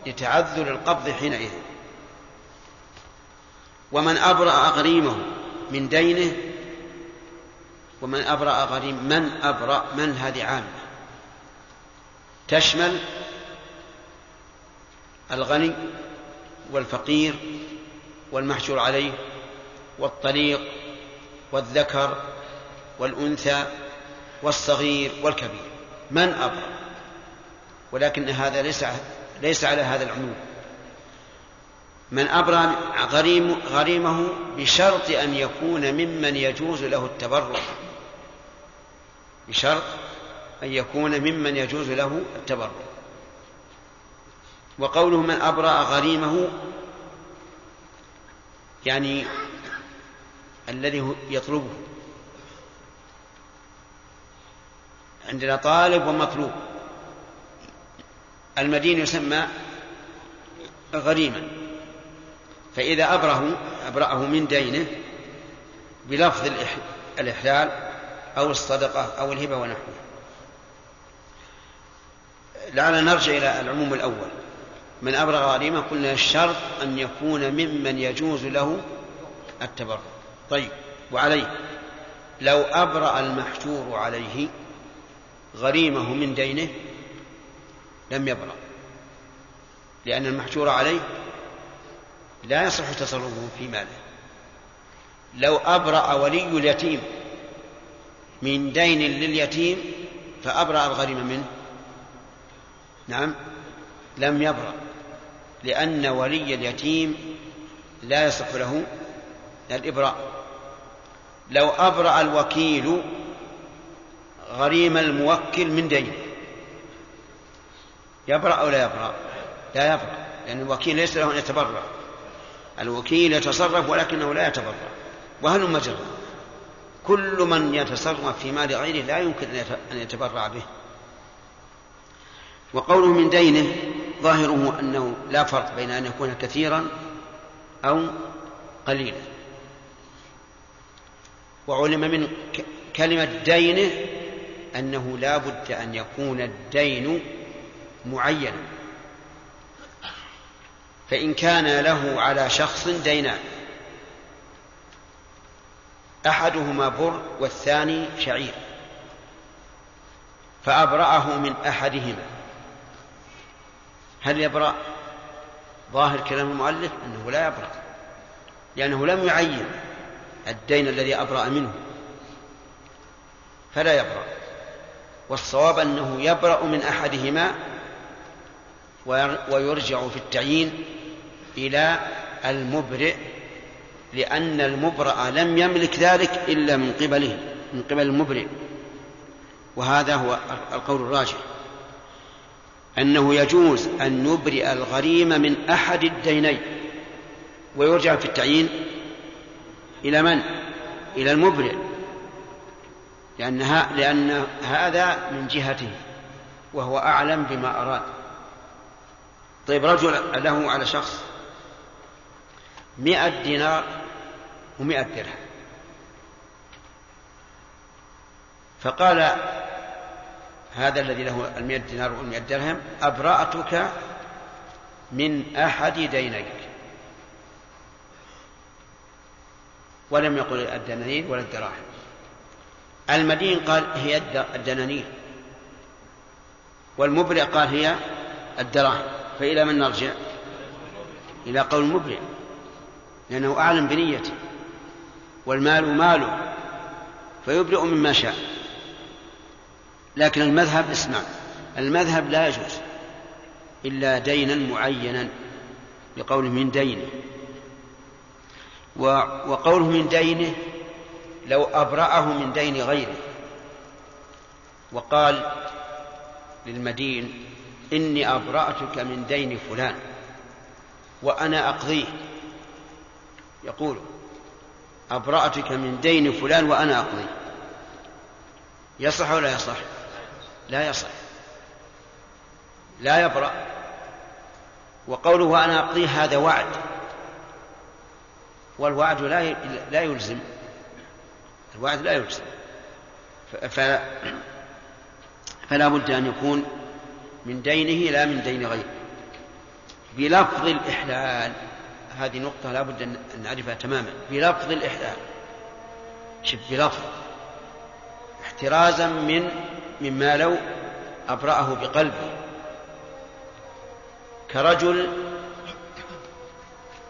لتعذر القبض حينئذ. ومن أبرأ غريمه من دينه ومن أبرأ غريم من أبرأ من هذه عامة تشمل الغني والفقير والمحجور عليه والطليق والذكر والأنثى والصغير والكبير. من أبرأ ولكن هذا ليس ليس على هذا العموم. من أبرى غريم غريمه بشرط أن يكون ممن يجوز له التبرع. بشرط أن يكون ممن يجوز له التبرع. وقوله من أبرأ غريمه يعني الذي يطلبه. عندنا طالب ومطلوب. المدين يسمى غريما. فإذا أبره أبرأه من دينه بلفظ الإحلال أو الصدقة أو الهبة ونحوه. لعلنا نرجع إلى العموم الأول. من أبرغ غريمة قلنا الشرط أن يكون ممن يجوز له التبرع. طيب وعليه. لو أبرأ المحجور عليه غريمه من دينه لم يبرأ لأن المحجور عليه لا يصح تصرفه في ماله. لو أبرأ ولي اليتيم من دين لليتيم فأبرأ الغريم منه. نعم لم يبرأ لأن ولي اليتيم لا يصح له الإبراء. لو أبرأ الوكيل غريم الموكل من دينه يبرأ أو لا يبرأ؟ لا يبرأ لأن الوكيل ليس له أن يتبرع الوكيل يتصرف ولكنه لا يتبرع وهل مجرى؟ كل من يتصرف في مال غيره لا يمكن أن يتبرع به. وقوله من دينه ظاهره أنه لا فرق بين أن يكون كثيرا أو قليلا. وعلم من كلمة دينه أنه لا بد أن يكون الدين معينا. فإن كان له على شخص دينان. أحدهما بر والثاني شعير. فأبرأه من أحدهما. هل يبرأ ظاهر كلام المؤلف؟ أنه لا يبرأ. لأنه لم يعين. الدين الذي أبرأ منه. فلا يبرأ. والصواب أنه يبرأ من أحدهما ويرجع في التعيين إلى المبرئ لأن المبرأ لم يملك ذلك إلا من قبله من قبل المبرئ. وهذا هو القول الراجح. أنه يجوز أن نبرئ الغريم من أحد الدينين ويرجع في التعيين إلى من؟ إلى المبرئ. لأن, لأن هذا من جهته وهو أعلم بما أراد. طيب رجل له على شخص مئة دينار ومئة درهم. فقال هذا الذي له المئة دينار والمئة درهم أبرأتك من أحد دينيك. ولم يقل الدنانير ولا الدراهم. المدين قال هي الدنانير. والمبرئ قال هي الدراهم. فإلى من نرجع؟ إلى قول المبرئ لأنه أعلم بنيته. والمال ماله. فيبرئ مما شاء. لكن المذهب اسمع المذهب لا يجوز إلا دينا معينا لقوله من دينه. وقوله من دينه لو أبرأه من دين غيره. وقال للمدين إني أبرأتك من دين فلان وأنا أقضيه. يقول أبرأتك من دين فلان وأنا أقضيه. يصح ولا يصح؟ لا يصح. لا يبرأ. وقوله وأنا أقضيه هذا وعد. والوعد لا لا يلزم. الوعد لا يلزم. ف... فلا بد أن يكون من دينه لا من دين غيره. بلفظ الإحلال هذه نقطة لا بد أن نعرفها تماما. بلفظ الإحلال. شف بلفظ. احترازا من مما لو أبرأه بقلبه. كرجل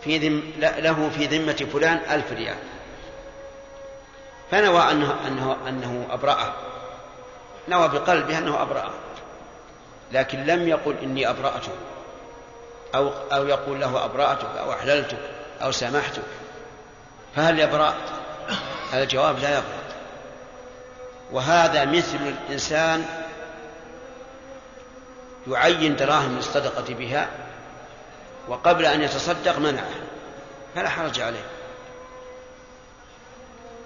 في ذم له في ذمة فلان ألف ريال. فنوى أنه, أنه, أنه أبرأه. نوى بقلبه أنه أبرأه. لكن لم يقل إني أبرأته. أو, أو يقول له أبرأتك أو أحللتك أو سامحتك فهل يبرأ؟ الجواب لا يبرأ. وهذا مثل الإنسان يعين دراهم للصدقة بها وقبل أن يتصدق منعه فلا حرج عليه.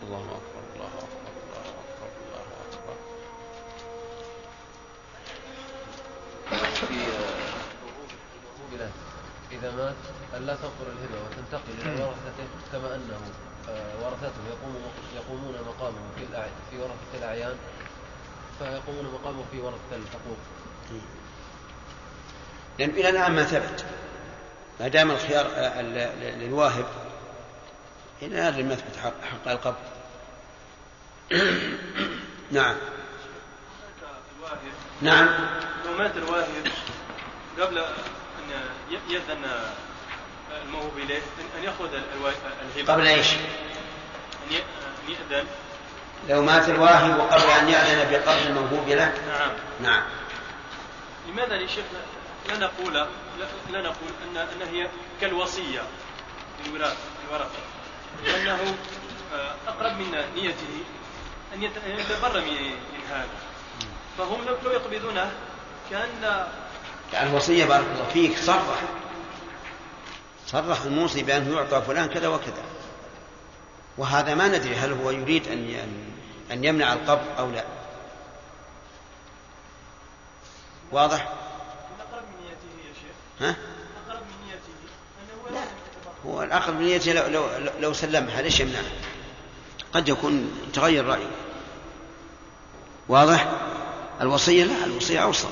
الله أكبر الله أكبر الله أكبر الله أكبر. إذا مات ألا تنقل الهبة وتنتقل إلى ورثته كما أنه آه، ورثته يقوم يقومون مقامه في في ورثة الأعيان فيقومون مقامه في ورثة الحقوق. لأن إلى الآن ما ثبت. ما دام الخيار آه، للواهب الآن لم يثبت حق, حق القبض. نعم. الواهب نعم. لو مات الواهب قبل أن ي- يأذن الموهوب أن يأخذ الوا- الهبة. قبل ي- أن يأذن. لو مات الواهب قبل أن يأذن بقبض الموهوب له؟ نعم. نعم. لماذا يا شيخ لا نقول لا, نقول أن أن هي كالوصية للوراثة. الورثة لأنه آه، أقرب من نيته أن يت- أن يتبرى من هذا. فهم لو يقبضونه كأن يعني الوصية بارك الله فيك صرح صرح الموصي بأنه يعطى فلان كذا وكذا. وهذا ما ندري هل هو يريد أن- أن يمنع القبض أو لا. واضح؟ أقرب من نيته يا شيخ ها؟ لا هو الأقرب من نيته لو, لو, لو سلمها ليش يمنعها؟ قد يكون تغير رأيه واضح؟ الوصية لا الوصية أوصى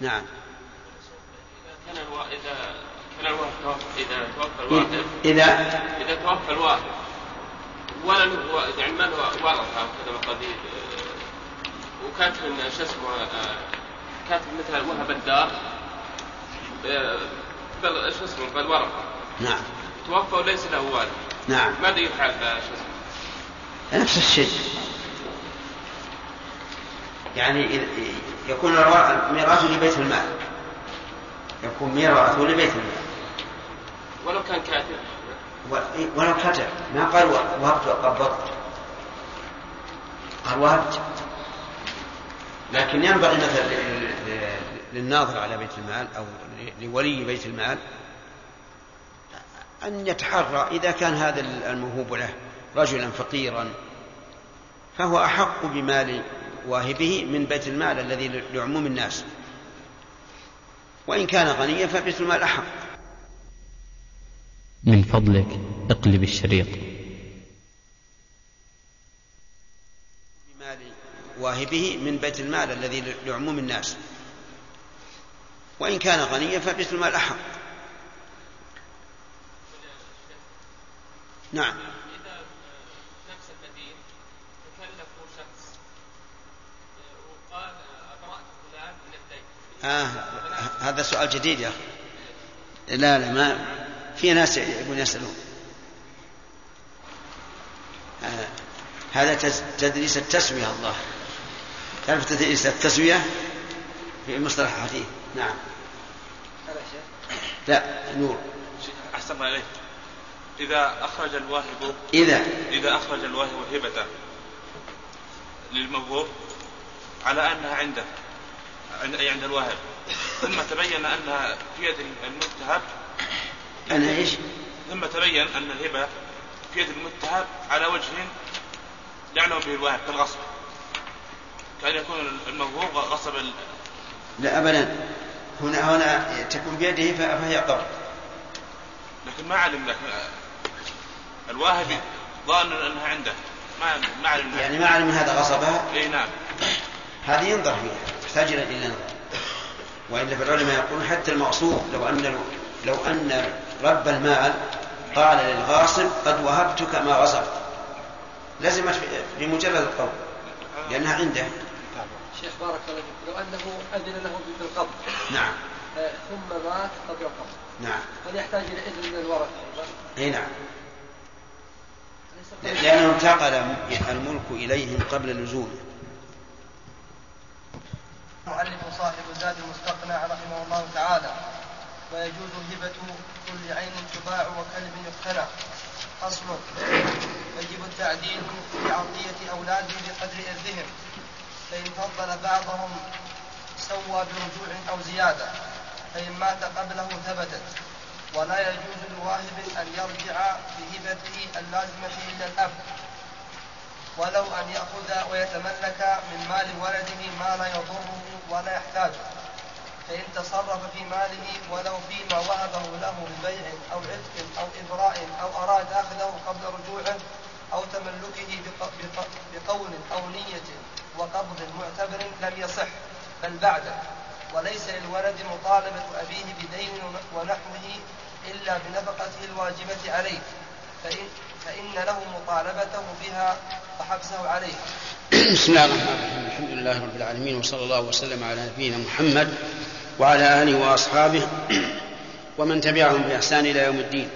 نعم كان. إذا كان توفى إذا توفى إذا إذا توفى الواهب ولا له يعني ما له ورثة كذا مقادير من شو اسمه آه، كانت مثل وهب الدار شو اسمه؟ بالورثة نعم. توفى وليس له والد. نعم. ماذا يفعل؟ آه، شو اسمه؟ نفس الشيء. يعني يكون ميراثه لبيت المال. يكون ميراثه لبيت المال. ولو كان كاتب. و- ولو كتب ما قال وهبت وقبضت. قال وهبت. لكن ينبغي مثلا للناظر على بيت المال أو ل- لولي بيت المال أن يتحرى إذا كان هذا الموهوب له رجلا فقيرا فهو أحق بمال واهبه من بيت المال الذي لعموم الناس. وإن كان غنيا فبيت المال أحق. من فضلك اقلب الشريط. بمال واهبه من بيت المال الذي لعموم الناس. وإن كان غنيا فبيت المال أحق نعم. آه، هذا سؤال جديد يا أخي. لا لا ما في ناس يقول يسألون. آه هذا تدريس التسوية الله. تعرف تدريس التسوية؟ في مصطلح الحديث نعم. لا نور. أحسن الله عليك إذا أخرج الواهب إذا. إذا أخرج الواهب هبته للموهوب على أنها عنده عند أي عند الواهب ثم تبين أنها في يد المتهب أنا إيش؟ ثم تبين أن الهبة في يد المتهب على وجه يعلم به الواهب كالغصب. كأن يكون الموهوب غصب ال- لا أبدا. هنا هنا تكون بيده فهي قبض لكن ما علم لكن الواهب ظان أنها عنده. ما ما علم يعني ما علم هذا غصبها إي نعم. هذه ينظر فيها تحتاج إلى إلى نظر. وإلا فالعلماء يقولون حتى المغصوب لو ان لو أن رب المال قال للغاصب قد وهبتك ما غصب لزمت بمجرد القول لأنها عنده. شيخ بارك الله فيك. لو أنه أذن له بالقبض نعم. آه، ثم مات قبل القبض نعم. هل يحتاج إلى إذن من الورثة أيضا؟ اي نعم. لأنه انتقل الملك إليهم قبل لزومه المؤلف صاحب زاد المستقنع رحمه الله تعالى ويجوز هبة كل عين تباع وكلب يقتنع أصل يجب التعديل في عطية أولاده بقدر إرثهم فإن فضل بعضهم سوى برجوع أو زيادة فإن مات قبله ثبتت. ولا يجوز لواهب أن يرجع بهبته اللازمة إلا الأب. ولو أن يأخذ ويتملك من مال ولده ما لا يضره ولا يحتاجه. فإن تصرف في ماله ولو فيما وهبه له ببيع أو عتق أو إبراء أو أراد أخذه قبل رجوعه أو تملكه بق- بق- بقول أو نية وقبض معتبر لم يصح بل بعده وليس للولد مطالبة أبيه بدين ونحوه إلا بنفقته الواجبة عليه فإن, فإن له مطالبته بها وحبسه عليها بسم الله الرحمن الرحيم. الحمد لله رب العالمين وصلى الله وسلم على نبينا محمد وعلى آله وأصحابه ومن تبعهم بإحسان إلى يوم الدين.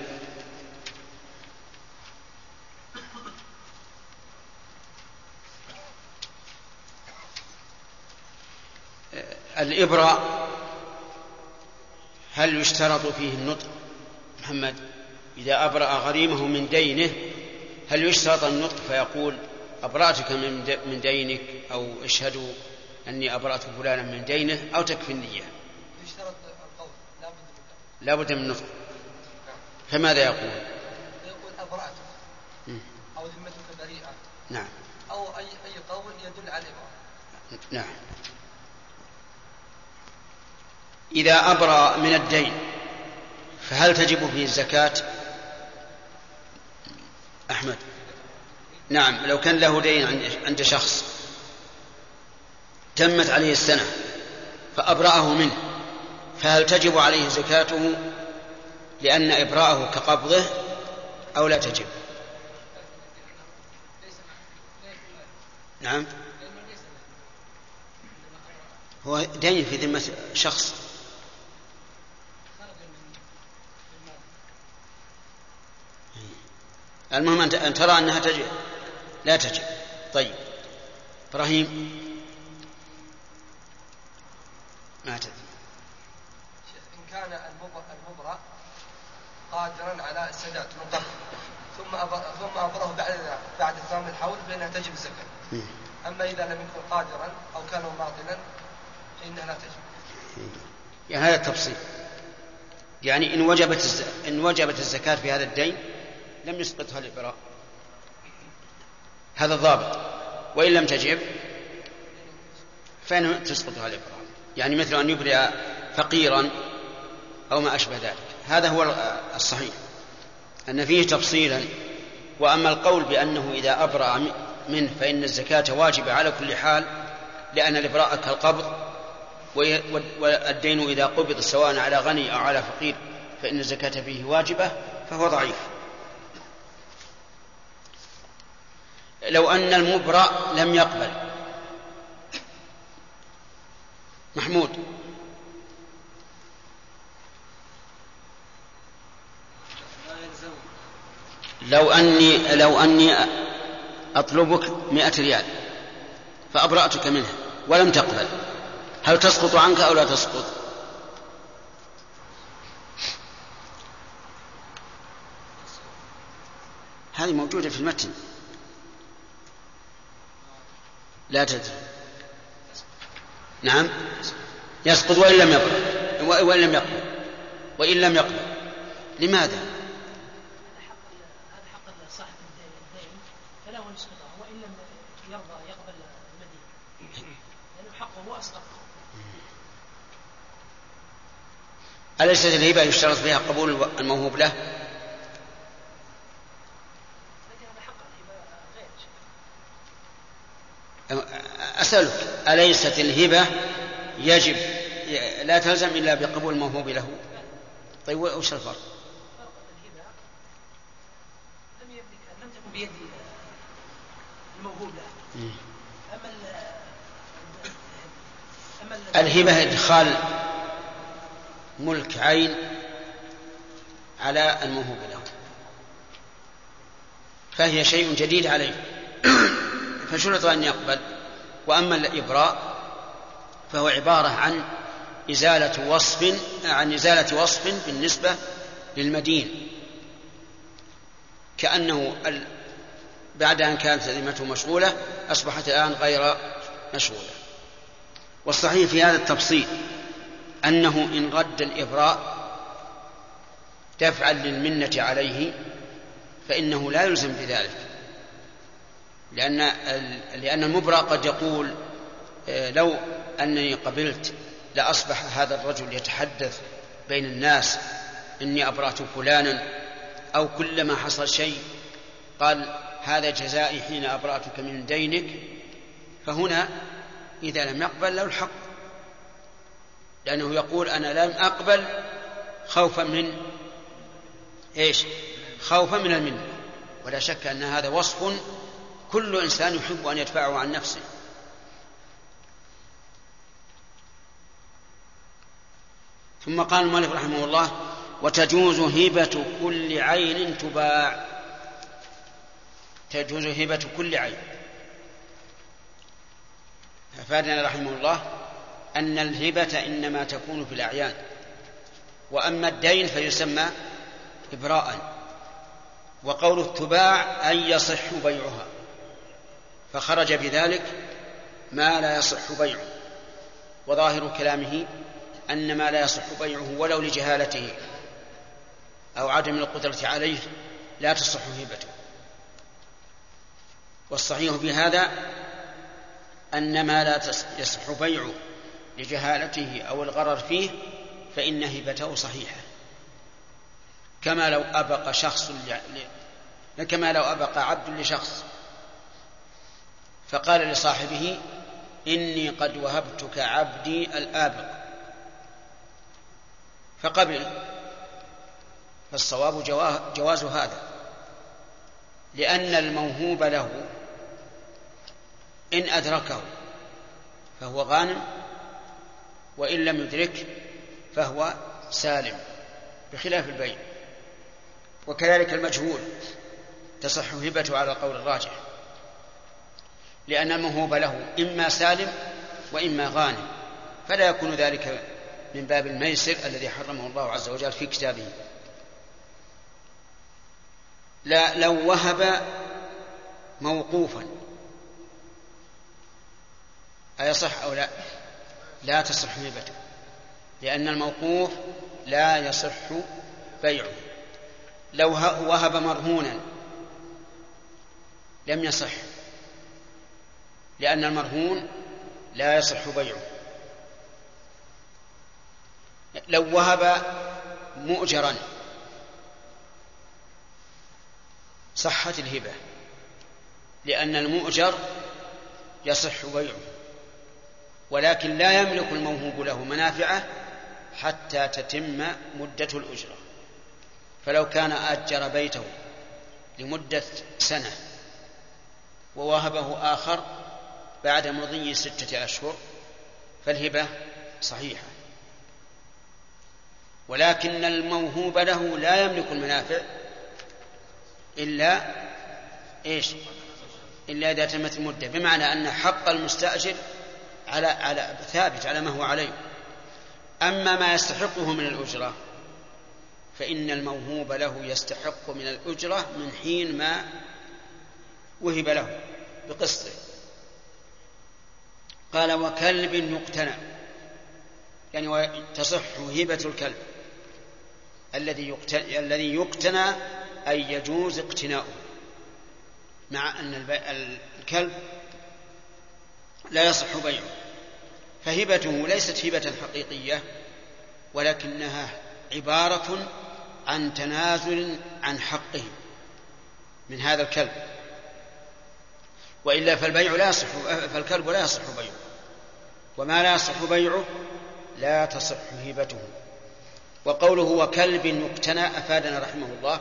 الإبرة هل يشترط فيه النطق؟ محمد إذا أبرأ غريمه من دينه هل يشترط النطق؟ فيقول أبرأتك من دينك أو اشهدوا أني أبرأت فلانا من دينه أو تكفي النية. يشترط القول لا بد من النطق. فماذا يقول؟ يقول أبرأتك. أو ذمتك بريئة. نعم. أو أي أي قول يدل على الإبراء نعم. إذا أبرأ من الدين فهل تجب فيه الزكاة؟ أحمد. نعم لو كان له دين عند- شخص تمت عليه السنة فأبرأه منه فهل تجب عليه زكاته لأن إبراءه كقبضه أو لا تجب؟ نعم. هو دين في ذمة شخص. المهم أن ترى أنها تجب. لا تجب. طيب. إبراهيم. ما تدري. إن كان المبرأ قادرا على السداد من قبل ثم أبر- ثم أبره بعد بعد تمام الحول فإنها تجب الزكاة. أما إذا لم يكن قادرا أو كان باطلا فإنها لا تجب. يعني هذا التفصيل. يعني إن وجبت الز... إن وجبت الزكاة في هذا الدين لم يسقطها الإبراء هذا الضابط وإن لم تجب فإنه تسقطها الإبراء يعني مثل أن يبرئ فقيرا أو ما أشبه ذلك. هذا هو الصحيح. أن فيه تفصيلا. وأما القول بأنه إذا أبرأ منه فإن الزكاة واجبة على كل حال لأن الإبراء كالقبض والدين إذا قبض سواء على غني أو على فقير فإن الزكاة فيه واجبة فهو ضعيف. لو أن المبرأ لم يقبل. محمود. لو أني لو أني أطلبك مئة ريال فأبرأتك منها ولم تقبل. هل تسقط عنك أو لا تسقط؟ هذه موجودة في المتن. لا تدري. نعم. يسقط وإن لم يقبل وإن لم يقبل وإن لم يقبل لماذا؟ أليست الهبة يشترط فيها قبول الموهوب له؟ أسألك أليست الهبة؟ يجب. لا تلزم إلا بقبول الموهوب له. طيب وش الفرق؟ بيد الموهوب له. الهبة إدخال ملك عين على الموهوب له. فهي شيء جديد عليه. فشرط أن يقبل. وأما الإبراء فهو عبارة عن إزالة وصف عن إزالة وصف بالنسبة للمدين. كأنه بعد أن كانت ذمته مشغولة أصبحت الآن غير مشغولة. والصحيح في هذا التفصيل أنه إن رد الإبراء دفعا للمنة عليه فإنه لا يلزم بذلك. لأن لأن المبرأ قد يقول آه، لو أنني قبلت لأصبح هذا الرجل يتحدث بين الناس إني أبرأت فلانا أو كلما حصل شيء قال هذا جزائي حين أبرأتك من دينك فهنا إذا لم يقبل له الحق. لأنه يقول أنا لم أقبل خوفا من إيش؟ خوفا من المنة. ولا شك أن هذا وصف كل إنسان يحب أن يدفعه عن نفسه. ثم قال المؤلف رحمه الله وتجوز هبة كل عين تباع. تجوز هبة كل عين. أفادنا رحمه الله أن الهبة إنما تكون في الأعيان. وأما الدين فيسمى إبراء. وقول تباع أن يصح بيعها. فخرج بذلك ما لا يصح بيعه وظاهر كلامه أن ما لا يصح بيعه ولو لجهالته أو عدم القدرة عليه لا تصح هبته والصحيح في هذا أن ما لا يصح بيعه لجهالته أو الغرر فيه فإن هبته صحيحة كما لو أبق شخص. كما لو أبق عبد لشخص فقال لصاحبه إني قد وهبتك عبدي الآبق. فقبل فالصواب جواز هذا. لأن الموهوب له إن أدركه فهو غانم وإن لم يدركه فهو سالم بخلاف البيع وكذلك المجهول تصح هبته على القول الراجح. لأن الموهوب له إما سالم وإما غانم فلا يكون ذلك من باب الميسر الذي حرمه الله عز وجل في كتابه. لا لو وهب موقوفا أيصح أو لا؟ لا تصح هبته لأن الموقوف لا يصح بيعه. لو وهب مرهونا لم يصح. لأن المرهون لا يصح بيعه. لو وهب مؤجرا صحت الهبة لأن المؤجر يصح بيعه ولكن لا يملك الموهوب له منافعه حتى تتم مدة الأجرة. فلو كان أجر بيته لمدة سنة ووهبه آخر بعد مضي ستة أشهر فالهبة صحيحة. ولكن الموهوب له لا يملك المنافع إلا إيش؟ إلا إذا تمت المدة بمعنى أن حق المستأجر على على ثابت على ما هو عليه. أما ما يستحقه من الأجرة فإن الموهوب له يستحق من الأجرة من حين ما وهب له بقسطه. قال وكلب يقتنى يعني تصح هبة الكلب. الذي يقتنى الذي يقتنى أي يجوز اقتناؤه. مع أن الكلب لا يصح بيعه. فهبته ليست هبة حقيقية ولكنها عبارة عن تنازل عن حقه من هذا الكلب. وإلا فالبيع لا يصح فالكلب لا يصح بيعه. وما لا يصح بيعه لا تصح هبته وقوله وكلب يقتنى أفادنا رحمه الله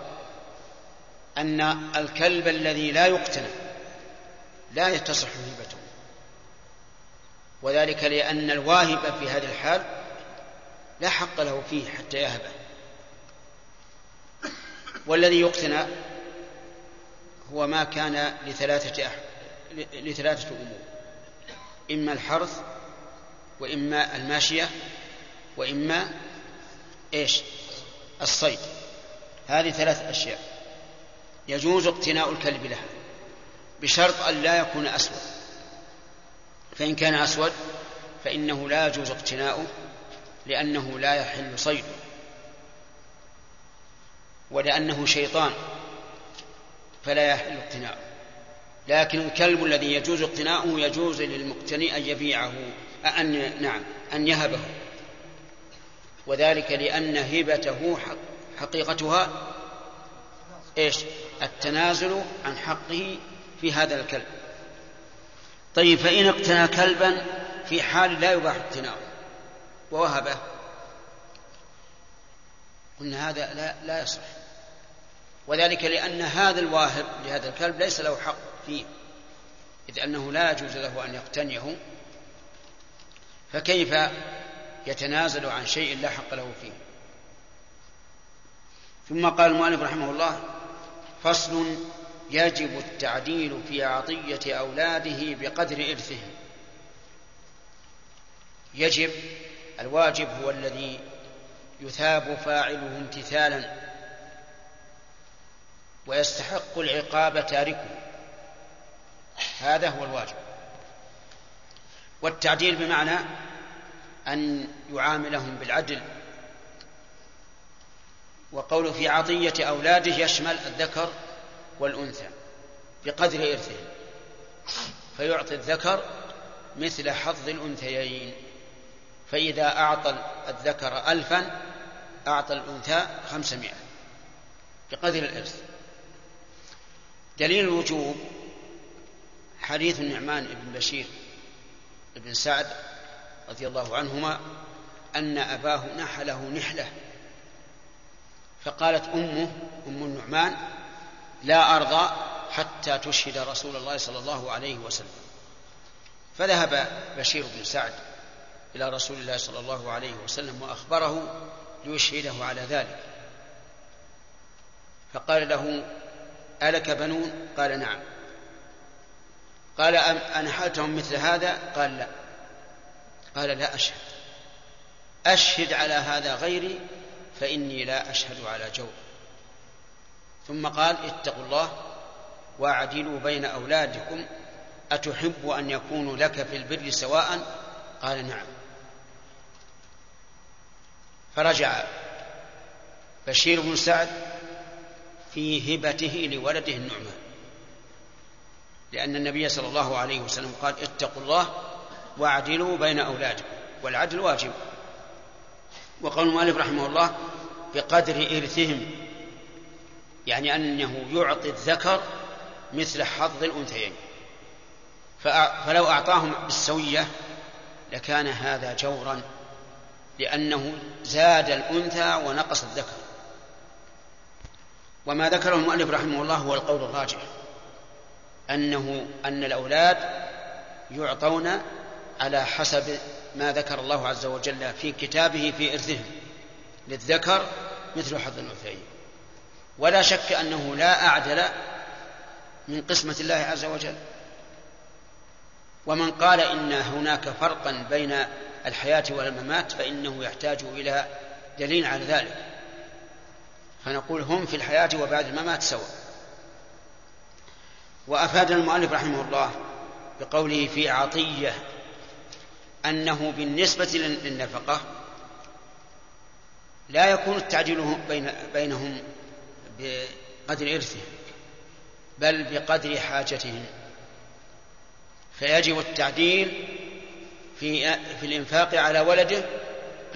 أن الكلب الذي لا يقتنى لا يتصح هبته وذلك لأن الواهب في هذه الحال لا حق له فيه حتى يهبه. والذي يقتنى هو ما كان لثلاثة أح... لثلاثة أمور. إما الحرث وإما الماشية وإما إيش؟ الصيد. هذه ثلاث أشياء. يجوز اقتناء الكلب لها بشرط أن لا يكون أسود. فإن كان أسود فإنه لا يجوز اقتناؤه لأنه لا يحل صيده. ولأنه شيطان فلا يحل اقتناؤه. لكن الكلب الذي يجوز اقتناؤه يجوز للمقتني أن يبيعه أن نعم أن يهبه. وذلك لأن هبته حقيقتها إيش؟ التنازل عن حقه في هذا الكلب. طيب فإن اقتنى كلبا في حال لا يباح اقتناؤه ووهبه. قلنا هذا لا لا يصح. وذلك لأن هذا الواهب لهذا الكلب ليس له حق. فيه إذ أنه لا يجوز له أن يقتنيه فكيف يتنازل عن شيء لا حق له فيه؟ ثم قال المؤلف رحمه الله فصل يجب التعديل في عطية أولاده بقدر إرثهم. يجب الواجب هو الذي يثاب فاعله امتثالا ويستحق العقاب تاركه. هذا هو الواجب. والتعديل بمعنى أن يعاملهم بالعدل. وقوله في عطية أولاده يشمل الذكر والأنثى بقدر إرثهم فيعطي الذكر مثل حظ الأنثيين. فإذا أعطى الذكر ألفا أعطى الأنثى خمسمائة بقدر الإرث. دليل الوجوب حديث النعمان بن بشير بن سعد رضي الله عنهما أن أباه نحله نحلة فقالت أمه أم النعمان لا أرضى حتى تشهد رسول الله صلى الله عليه وسلم. فذهب بشير بن سعد إلى رسول الله صلى الله عليه وسلم وأخبره ليشهده على ذلك. فقال له ألك بنون؟ قال نعم. قال أنحلتهم مثل هذا؟ قال لا. قال لا أشهد. أشهد على هذا غيري فإني لا أشهد على جور ثم قال اتقوا الله واعدلوا بين أولادكم أتحب أن يكونوا لك في البر سواء؟ قال نعم. فرجع بشير بن سعد في هبته لولده النعمان. لأن النبي صلى الله عليه وسلم قال اتقوا الله واعدلوا بين أولادكم والعدل واجب. وقول المؤلف رحمه الله بقدر إرثهم يعني أنه يعطي الذكر مثل حظ الأنثيين. فلو أعطاهم بالسوية لكان هذا جورا لأنه زاد الأنثى ونقص الذكر. وما ذكره المؤلف رحمه الله هو القول الراجح. أنه أن الأولاد يعطون على حسب ما ذكر الله عز وجل في كتابه في إرثهم للذكر مثل حظ الأنثيين. ولا شك أنه لا أعدل من قسمة الله عز وجل. ومن قال إن هناك فرقا بين الحياة والممات فإنه يحتاج إلى دليل على ذلك. فنقول هم في الحياة وبعد الممات سواء. وأفاد المؤلف رحمه الله بقوله في عطية أنه بالنسبة للنفقة لا يكون التعديل بين بينهم بقدر إرثهم بل بقدر حاجتهم. فيجب التعديل في في الإنفاق على ولده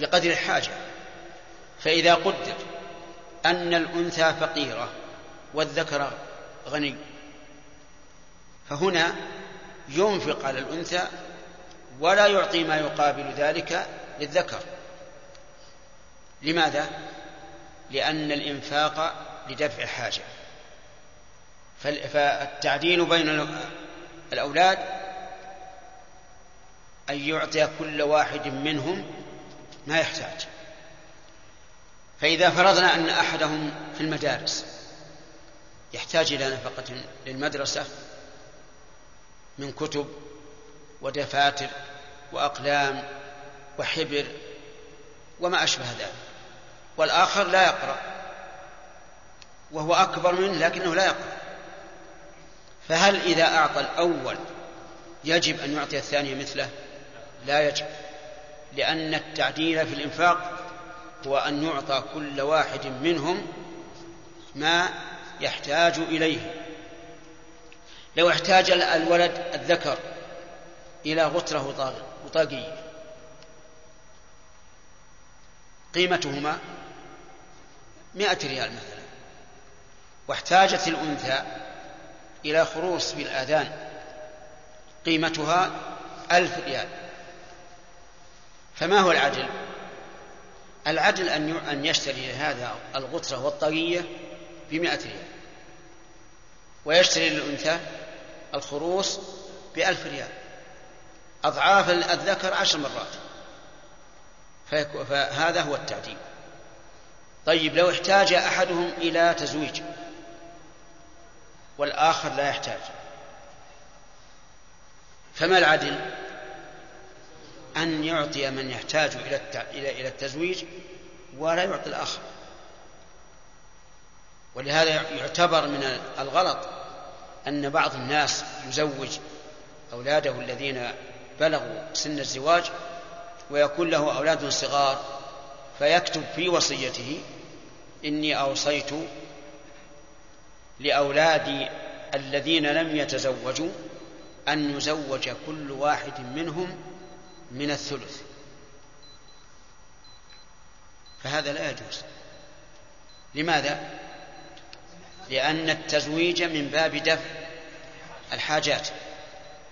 بقدر الحاجة. فإذا قدر أن الأنثى فقيرة والذكر غني فهنا ينفق على الأنثى ولا يعطي ما يقابل ذلك للذكر. لماذا؟ لأن الإنفاق لدفع حاجة. فالتعديل بين الأولاد أن يعطي كل واحد منهم ما يحتاج. فإذا فرضنا أن أحدهم في المدارس يحتاج إلى نفقة للمدرسة من كتب ودفاتر وأقلام وحبر وما أشبه ذلك. والآخر لا يقرأ. وهو أكبر منه لكنه لا يقرأ. فهل إذا أعطى الأول يجب أن يعطي الثاني مثله؟ لا يجب. لأن التعديل في الإنفاق هو أن يعطى كل واحد منهم ما يحتاج إليه. لو احتاج الولد الذكر إلى غترة وطاقية قيمتهما مئة ريال مثلا. واحتاجت الأنثى إلى خروص في الآذان قيمتها ألف ريال. فما هو العدل؟ العدل أن أن يشتري هذا الغطرة والطاقية بمئة ريال. ويشتري للأنثى الخروص بألف ريال. أضعاف الذكر عشر مرات. فهذا هو التعديل. طيب لو احتاج أحدهم إلى تزويج والآخر لا يحتاج فما العدل؟ أن يعطي من يحتاج إلى إلى التزويج ولا يعطي الآخر. ولهذا يعتبر من الغلط أن بعض الناس يزوج أولاده الذين بلغوا سن الزواج ويكون له أولاد صغار فيكتب في وصيته إني أوصيت لأولادي الذين لم يتزوجوا أن يزوج كل واحد منهم من الثلث. فهذا لا يجوز. لماذا؟ لأن التزويج من باب دفع الحاجات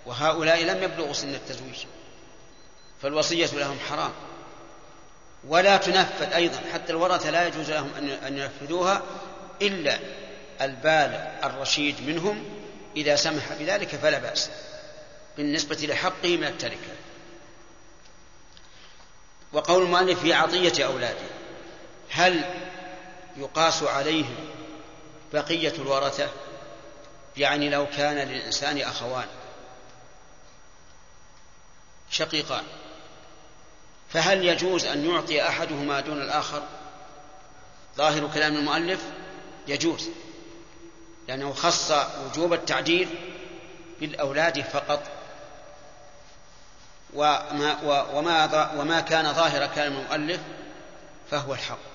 وهؤلاء لم يبلغوا سن التزويج فالوصية لهم حرام. ولا تنفذ أيضا حتى الورثة لا يجوز لهم أن ينفذوها إلا البالغ الرشيد منهم إذا سمح بذلك فلا بأس بالنسبة لحقه من التركة. وقول المؤلف في عطية أولاده هل يقاس عليهم بقية الورثة يعني لو كان للإنسان أخوان شقيقان فهل يجوز أن يعطي أحدهما دون الآخر؟ ظاهر كلام المؤلف يجوز لأنه خص وجوب التعديل بالأولاد فقط. وما, وما, وما كان ظاهر كلام المؤلف فهو الحق.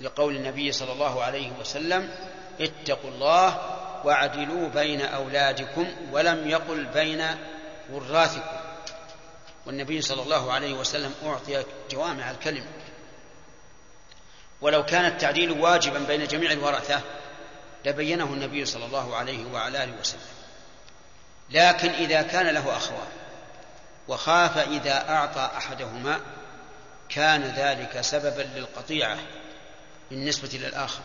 لقول النبي صلى الله عليه وسلم اتقوا الله واعدلوا بين أولادكم ولم يقل بين وراثكم. والنبي صلى الله عليه وسلم أعطي جوامع الكلم. ولو كان التعديل واجبا بين جميع الورثة لبينه النبي صلى الله عليه وعلى آله وسلم. لكن إذا كان له أخوان وخاف إذا أعطى أحدهما كان ذلك سببا للقطيعة. بالنسبة للآخر.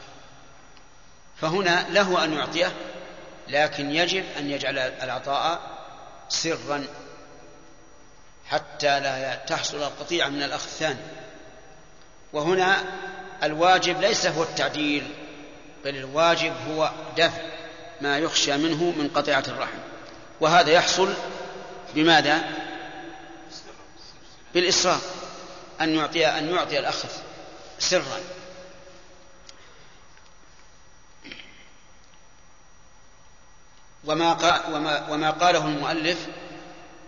فهنا له أن يعطيه لكن يجب أن يجعل العطاء سرا حتى لا تحصل القطيعة من الأخ الثاني. وهنا الواجب ليس هو التعديل بل الواجب هو دفع ما يخشى منه من قطيعة الرحم. وهذا يحصل بماذا؟ بالإصرار أن يعطي أن يعطي الأخ سرا. وما وما وما قاله المؤلف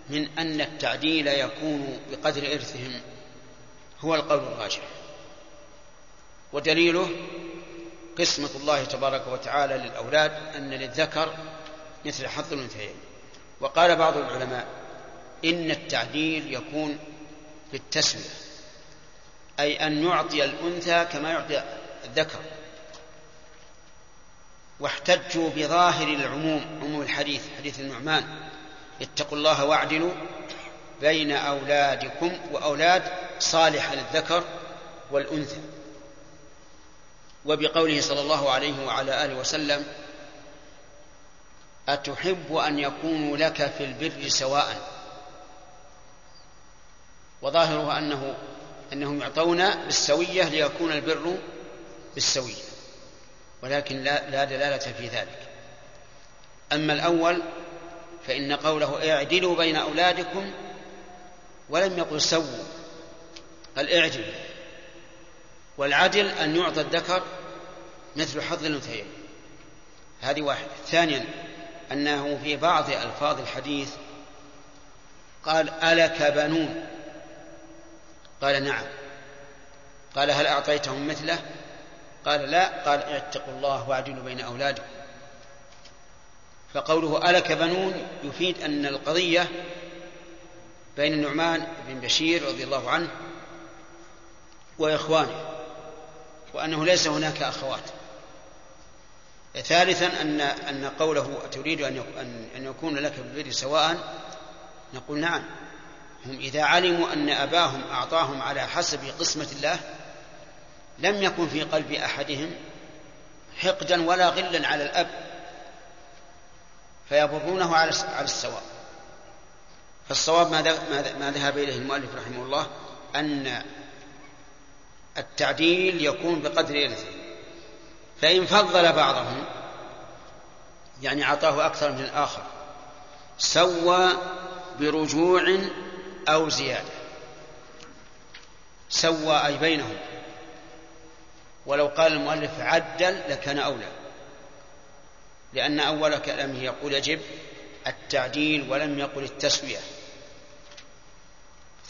من أن التعديل يكون بقدر إرثهم هو القول الراجح. ودليله قسمة الله تبارك وتعالى للأولاد أن للذكر مثل حظ الأنثيين. وقال بعض العلماء إن التعديل يكون بالتسوية أي أن يعطي الأنثى كما يعطي الذكر. واحتجوا بظاهر العموم عموم الحديث حديث النعمان. اتقوا الله واعدلوا بين أولادكم وأولاد صالح للذكر والأنثى. وبقوله صلى الله عليه وعلى آله وسلم أتحب أن يكونوا لك في البر سواء. وظاهره أنه أنهم يعطون بالسوية ليكون البر بالسوية. ولكن لا, لا دلالة في ذلك. أما الأول فإن قوله اعدلوا بين أولادكم ولم يقل سووا. قال اعدلوا والعدل أن يعطى الذكر مثل حظ الأنثيين. هذه واحدة. ثانيا أنه في بعض ألفاظ الحديث قال ألك بنون؟ قال نعم. قال هل أعطيتهم مثله؟ قال لا قال اتقوا الله واعدلوا بين أولادكم. فقوله ألك بنون يفيد أن القضية بين النعمان بن بشير رضي الله عنه وإخوانه وأنه ليس هناك أخوات. ثالثا أن أن قوله تريد أن أن يكون لك بالبر سواء؟ نقول نعم. هم إذا علموا أن أباهم أعطاهم على حسب قسمة الله لم يكن في قلب أحدهم حقدا ولا غلا على الأب فيبرونه على السواء فالصواب ما ما ذهب إليه المؤلف رحمه الله أن التعديل يكون بقدر إرثه. فإن فضل بعضهم يعني أعطاه أكثر من الآخر سوى برجوع أو زيادة. سوى أي بينهم. ولو قال المؤلف عدل لكان أولى. لأن أول كلامه يقول يجب التعديل ولم يقل التسوية.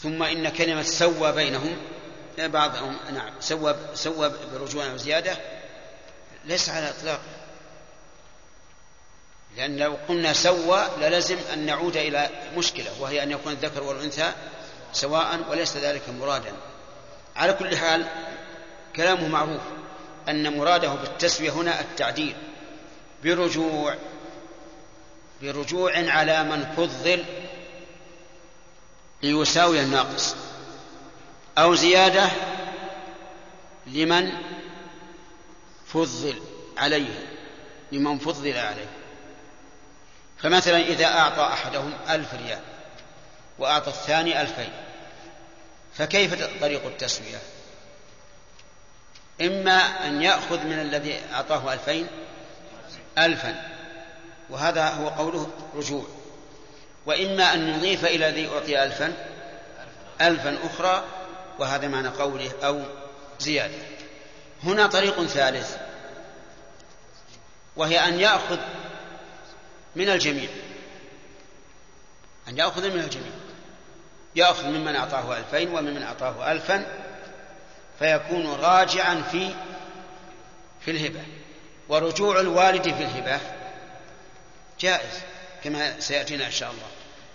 ثم إن كلمة سوى بينهم بعضهم نعم سوى سوى برجوع أو زيادة ليس على إطلاق لأن لو قلنا سوى للزم أن نعود إلى مشكلة وهي أن يكون الذكر والأنثى سواء وليس ذلك مرادا. على كل حال كلامه معروف أن مراده بالتسوية هنا التعديل. برجوع برجوع على من فضل ليساوي الناقص أو زيادة لمن فضل عليه لمن فضل عليه. فمثلا إذا أعطى أحدهم ألف ريال وأعطى الثاني ألفين فكيف طريق التسوية؟ إما أن يأخذ من الذي أعطاه ألفين ألفا. وهذا هو قوله رجوع. وإما أن نضيف إلى الذي أعطي ألفا ألفا أخرى وهذا معنى قوله أو زيادة. هنا طريق ثالث وهي أن يأخذ من الجميع. أن يأخذ من الجميع. يأخذ ممن أعطاه ألفين وممن أعطاه ألفا فيكون راجعا في في الهبة. ورجوع الوالد في الهبة جائز كما سيأتينا إن شاء الله.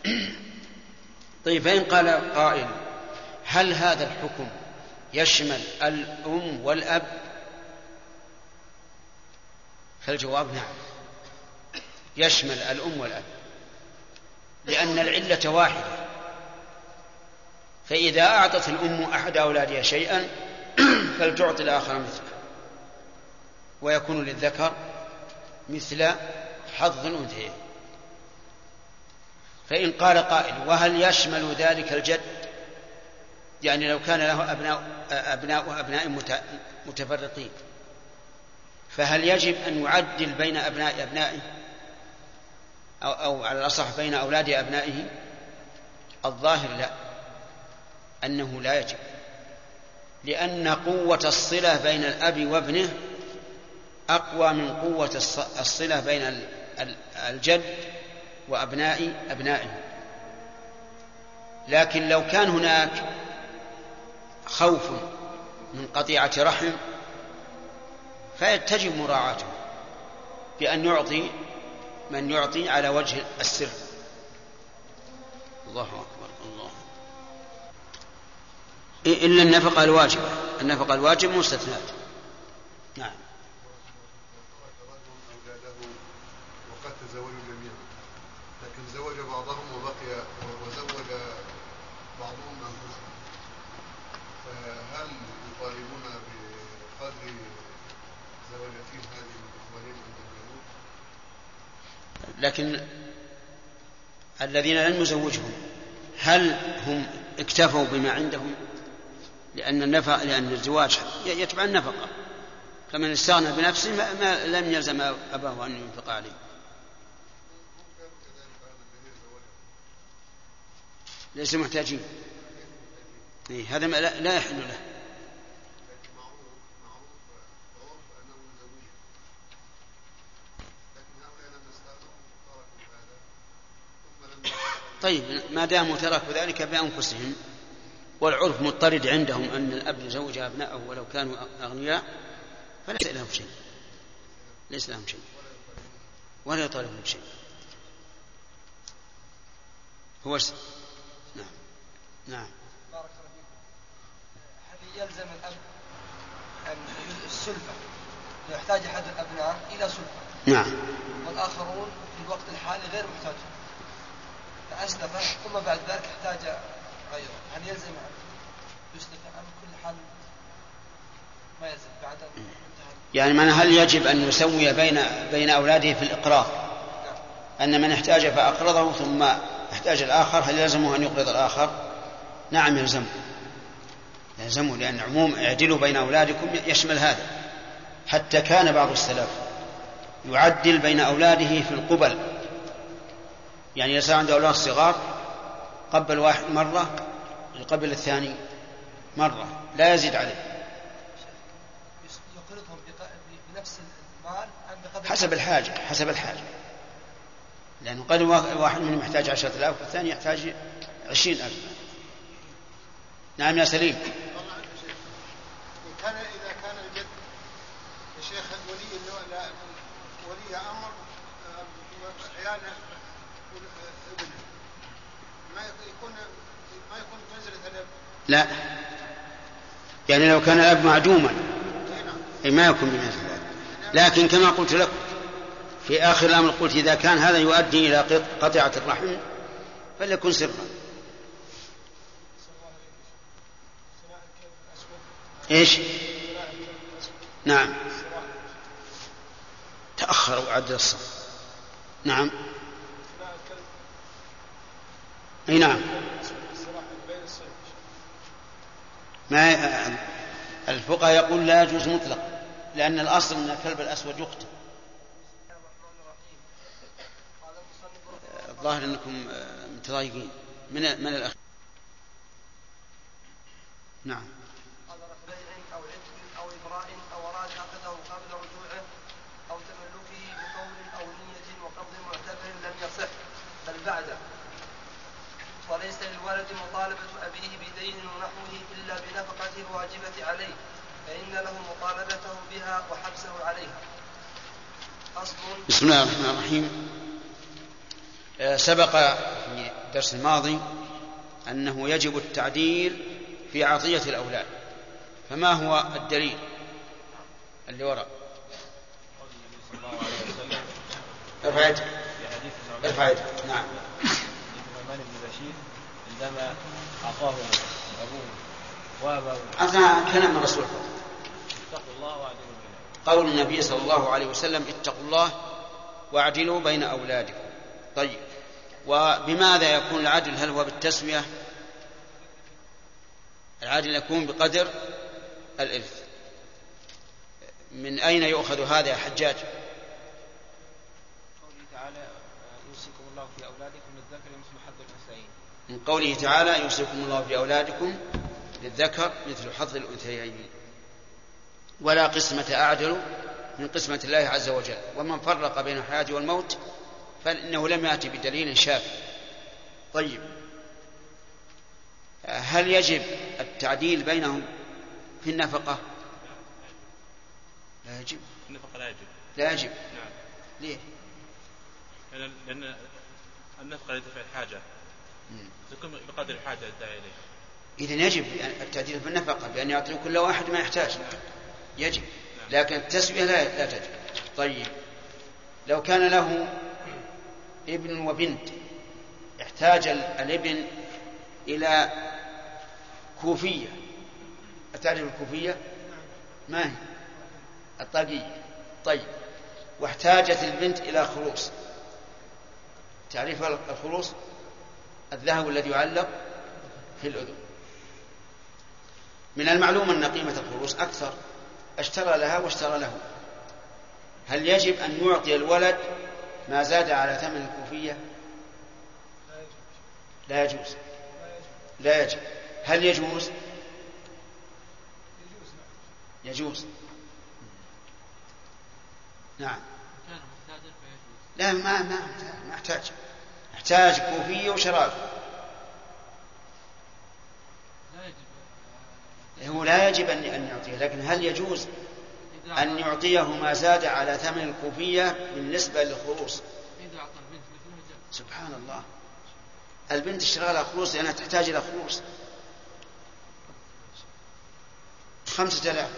طيب فإن قال قائل هل هذا الحكم يشمل الأم والأب؟ فالجواب نعم يشمل الأم والأب لأن العلة واحدة. فإذا أعطت الأم أحد أولادها شيئا فلتعطي الآخر مثله ويكون للذكر مثل حظ الأنثيين فإن قال قائل وهل يشمل ذلك الجد؟ يعني لو كان له أبناء أبناء وأبناء متفرقين فهل يجب أن يعدل بين أبناء أبنائه؟ أو, أو على الأصح بين أولاد أبنائه؟ الظاهر لا أنه لا يجب. لأن قوة الصلة بين الأب وابنه أقوى من قوة الصلة بين الجد وأبناء أبنائه. لكن لو كان هناك خوف من قطيعة رحم فيتجب مراعاته بأن يعطي من يعطي على وجه السر. الله أكبر إلا النفقة الواجبة. النفقة الواجبة مستثنات نعم. وقد تزوجوا جميعا. لكن زوج بعضهم وبقي وزوج بعضهم أنفسهم. فهل يطالبون بقدر هذه الاخوانين لكن الذين لم يزوجهم هل هم اكتفوا بما عندهم؟ لأن النفق لأن الزواج يتبع النفقة. فمن استغنى بنفسه ما, ما لم يلزم أباه أن ينفق عليه. ليسوا محتاجين. إيه هذا ما لا, لا يحل له. طيب ما داموا تركوا ذلك بأنفسهم والعرف مضطرد عندهم أن الأب يزوج أبنائه ولو كانوا أغنياء فليس لهم شيء. ليس لهم شيء. ولا يطالبهم بشيء هو نعم. نعم. بارك الله فيكم. هل يلزم الأب أن السلفة. يحتاج أحد الأبناء إلى سلفة. نعم. والآخرون في الوقت الحالي غير محتاج فأسلف ثم بعد ذلك احتاج غيره. هل يلزم أن يسلف أم كل حال ما يلزم بعد أن يعني من هل يجب أن يسوي بين بين أولاده في الإقراض أن من احتاج فأقرضه ثم احتاج الآخر هل يلزمه أن يقرض الآخر؟ نعم يلزمه يلزمه لأن عموم اعدلوا بين أولادكم يشمل هذا. حتى كان بعض السلف يعدل بين أولاده في القبل. يعني إذا عنده أولاد صغار قبل واحد مرة يقبل الثاني مرة لا يزيد عليه. يقرضهم بنفس المال حسب الحاجة حسب الحاجة. لأنه قد وا- واحد منهم يحتاج عشرة آلاف والثاني يحتاج عشرين ألف نعم يا سليم إن كان إذا كان الجد يا شيخ ولي الو- لا- ولي أمر آه، عيال آه، ابنه ما يكون ما يكون بمنزلة الأب لا. يعني لو كان الأب معدوما. أي ما يكون بمثل ذلك. لكن كما قلت لكم في آخر الأمر قلت إذا كان هذا يؤدي إلى قط- قطيعة الرحم فليكن سرا. إيش؟ نعم. تأخر وعدل الصف. نعم. إي نعم. ما الفقهاء يقول لا يجوز مطلقا لأن الأصل أن الكلب الأسود يقتل. الظاهر أنكم آه، متضايقين. من من الأخ نعم. بيع أو أو أو قبل رجوعه أو تملكه بقول أو نية وقبض معتبر لم يصح بل بعده وليس للولد مطالبة أبيه بدين ونحوه إلا بنفقة الواجبة عليه فإن له مطالبته بها وحبسه عليها. أصل بسم الله الرحمن الرحيم. آه، سبق في الدرس الماضي أنه يجب التعديل في عطية الأولاد. فما هو الدليل اللي وراء صلى الله عليه وسلم ارفع يدك. ارفع يدك. نعم. النعمان بن بشير عندما أعطاه أبوه أعطنا كلام الرسول. اتقوا الله واعدلوا بينهم قول النبي صلى الله عليه وسلم اتقوا الله واعدلوا بين أولادكم. طيب. وبماذا يكون العدل؟ هل هو بالتسوية العدل يكون بقدر الإرث. من أين يؤخذ هذا يا حجاج؟ قوله تعالى يوصيكم الله في أولادكم للذكر مثل حظ الأنثيين. من قوله تعالى يوصيكم الله في أولادكم للذكر مثل حظ الأنثيين. ولا قسمة أعدل من قسمة الله عز وجل. ومن فرق بين الحياة والموت فإنه لم يأتي بدليل شافي طيب. هل يجب التعديل بينهم في النفقة؟ لا يجب. النفقة لا يجب. لا يجب. نعم. ليه؟ لأن النفقة لدفع الحاجة. تكون بقدر الحاجة الداعي إليها إذا يجب التعديل في النفقة بأن يعطي كل واحد ما يحتاج. يجب. لكن التسوية لا لا تجب. طيب. لو كان له ابن وبنت احتاج ال- الابن إلى كوفية. أتعرف الكوفية؟ ما هي؟ الطاقية. طيب. واحتاجت البنت إلى خروص تعرف الخروص؟ الذهب الذي يعلق في الأذن. من المعلوم أن قيمة الخروص أكثر. اشترى لها واشترى له. هل يجب أن يعطي الولد ما زاد على ثمن الكوفية؟ لا يجوز. لا يجب هل يجوز؟ يجوز. نعم. لا ما ما ما احتاج احتاج كوفية وشراب لا يجب هو لا يجب أن يعطيه لكن هل يجوز أن يعطيه ما زاد على ثمن الكوفية بالنسبة للخروص؟ سبحان الله. البنت اشترى لها خروص لأنها تحتاج إلى خروص. بخمسة آلاف.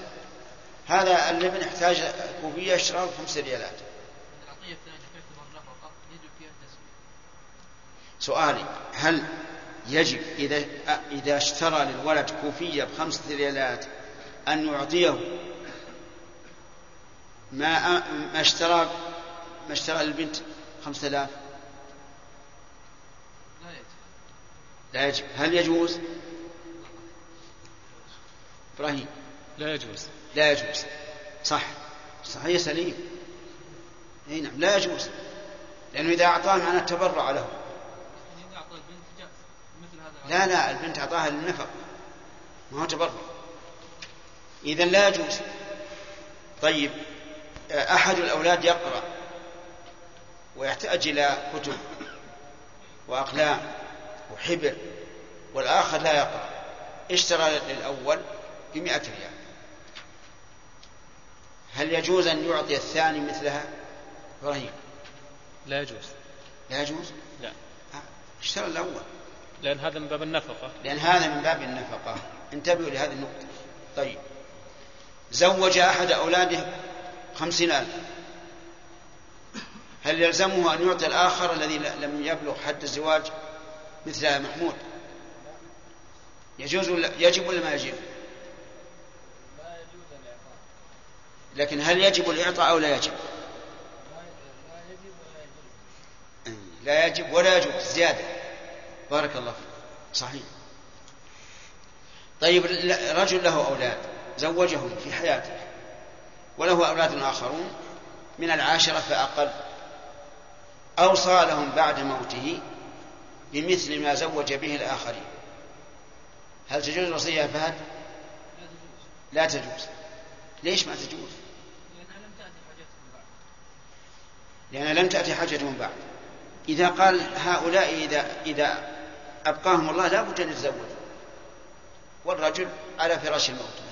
هذا اللبن يحتاج كوفية يشترى بخمسة ريالات. سؤالي هل يجب إذا إذا اشترى للولد كوفية بخمسة ريالات أن يعطيه ما ما اشترى ما اشترى للبنت خمسة آلاف. لا يجب. هل يجوز؟ إبراهيم. لا يجوز. لا يجوز. صح. صحيح سليم. إي نعم لا يجوز. لأنه إذا أعطاه معناه تبرع له إذا أعطى البنت جاز مثل هذا لا لا البنت أعطاها للنفق. ما هو تبرع. إذا لا يجوز. طيب أحد الأولاد يقرأ ويحتاج إلى كتب وأقلام وحبر والآخر لا يقرأ. اشترى للأول بمئة ريال. هل يجوز أن يعطي الثاني مثلها؟ إبراهيم. لا يجوز. لا يجوز؟ لا. اشترى الأول. لأن هذا من باب النفقة. لأن هذا من باب النفقة. انتبهوا لهذه النقطة. طيب. زوج أحد أولاده خمسين ألف. هل يلزمه أن يعطي الآخر الذي لم يبلغ حد الزواج مثل محمود؟ يجوز ولا يجب ولا ما يجب؟ لكن هل يجب الإعطاء أو لا يجب؟ لا يجب ولا يجوز. زيادة. بارك الله فيك. صحيح. طيب رجل له أولاد زوجهم في حياته وله أولاد آخرون من العاشرة فأقل أوصى لهم بعد موته بمثل ما زوج به الآخرين. هل تجوز الوصية يا فهد؟ لا تجوز. ليش ما تجوز؟ لأن لم تأتي حاجتهم بعد. إذا قال هؤلاء إذا إذا أبقاهم الله لا بد أن يتزوجوا. والرجل على فراش الموت مثلا.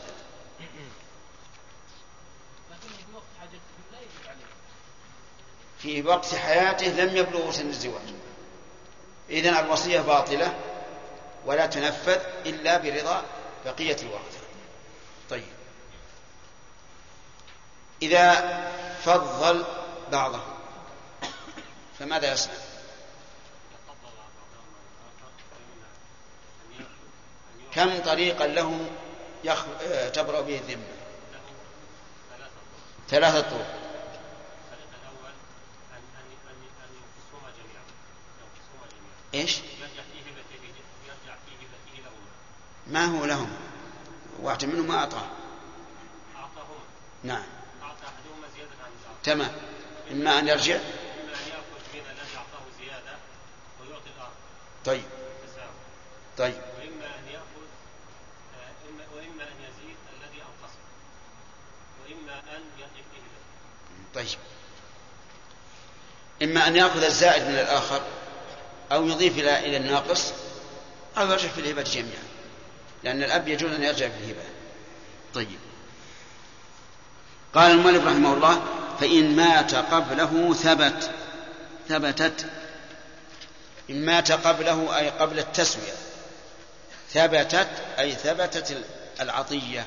في وقت حياته لم يبلغ سن الزواج. إذن الوصية باطلة ولا تنفذ إلا برضا بقية الورثة طيب. إذا فضل بعضهم فماذا يصنع؟ كم طريقا له يخ... تبرأ به الذمة؟ ثلاثة طرق. إيش؟ ما هو لهم؟ واحد منهم ما أعطاه. أعطاهما نعم. أعطى أحدهما زيادة عن تمام. إما أن يرجع؟ إما أن يأخذ زيادة ويعطي الآخر طيب. طيب وإما أن يأخذ آه، إما وإما أن يزيد الذي أنقصه وإما أن يضيف فيه له طيب. إما أن يأخذ الزائد من الآخر أو يضيف إلى إلى الناقص أو يرجع في الهبة جميعا لأن الأب يجوز أن يرجع في الهبة. طيب. قال المؤلف رحمه الله فإن مات قبله ثبت ثبتت. إن مات قبله أي قبل التسوية ثبتت أي ثبتت العطية.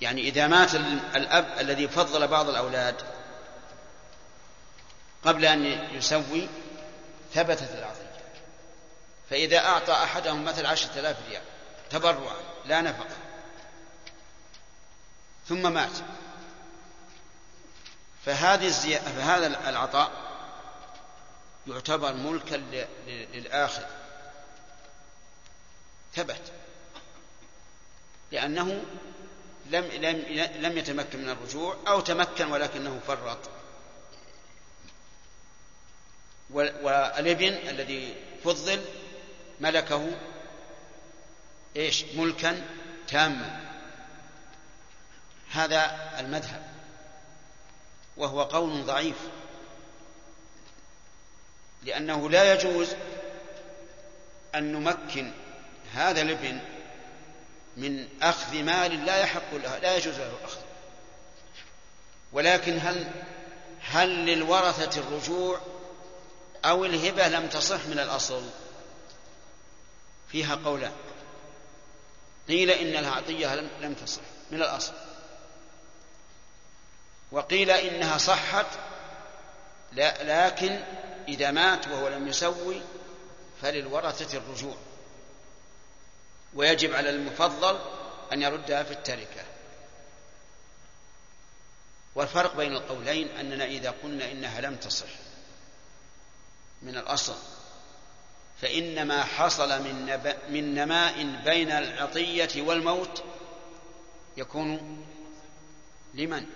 يعني إذا مات الأب الذي فضل بعض الأولاد قبل أن يسوي ثبتت العطية فإذا أعطى أحدهم مثل عشرة آلاف ريال تبرعا لا نفقة. ثم مات. فهذه الزي... فهذا العطاء يعتبر ملكا. للآخر. ثبت. لأنه لم لم لم يتمكن من الرجوع أو تمكن ولكنه فرط. والابن الذي فضل ملكه إيش؟ ملكا تاما. هذا المذهب. وهو قول ضعيف. لأنه لا يجوز أن نمكن هذا الإبن من أخذ مال لا يحق له لا يجوز له الأخذ ولكن هل هل للورثة الرجوع أو الهبة لم تصح من الأصل؟ فيها قولان. قيل إن العطية لم لم تصح من الأصل. وقيل إنها صحت لا لكن إذا مات وهو لم يسوي فللورثة الرجوع. ويجب على المفضل أن يردها في التركة والفرق بين القولين أننا إذا قلنا إنها لم تصح من الأصل فإن ما حصل من, نب... من نماء بين العطية والموت يكون لمن؟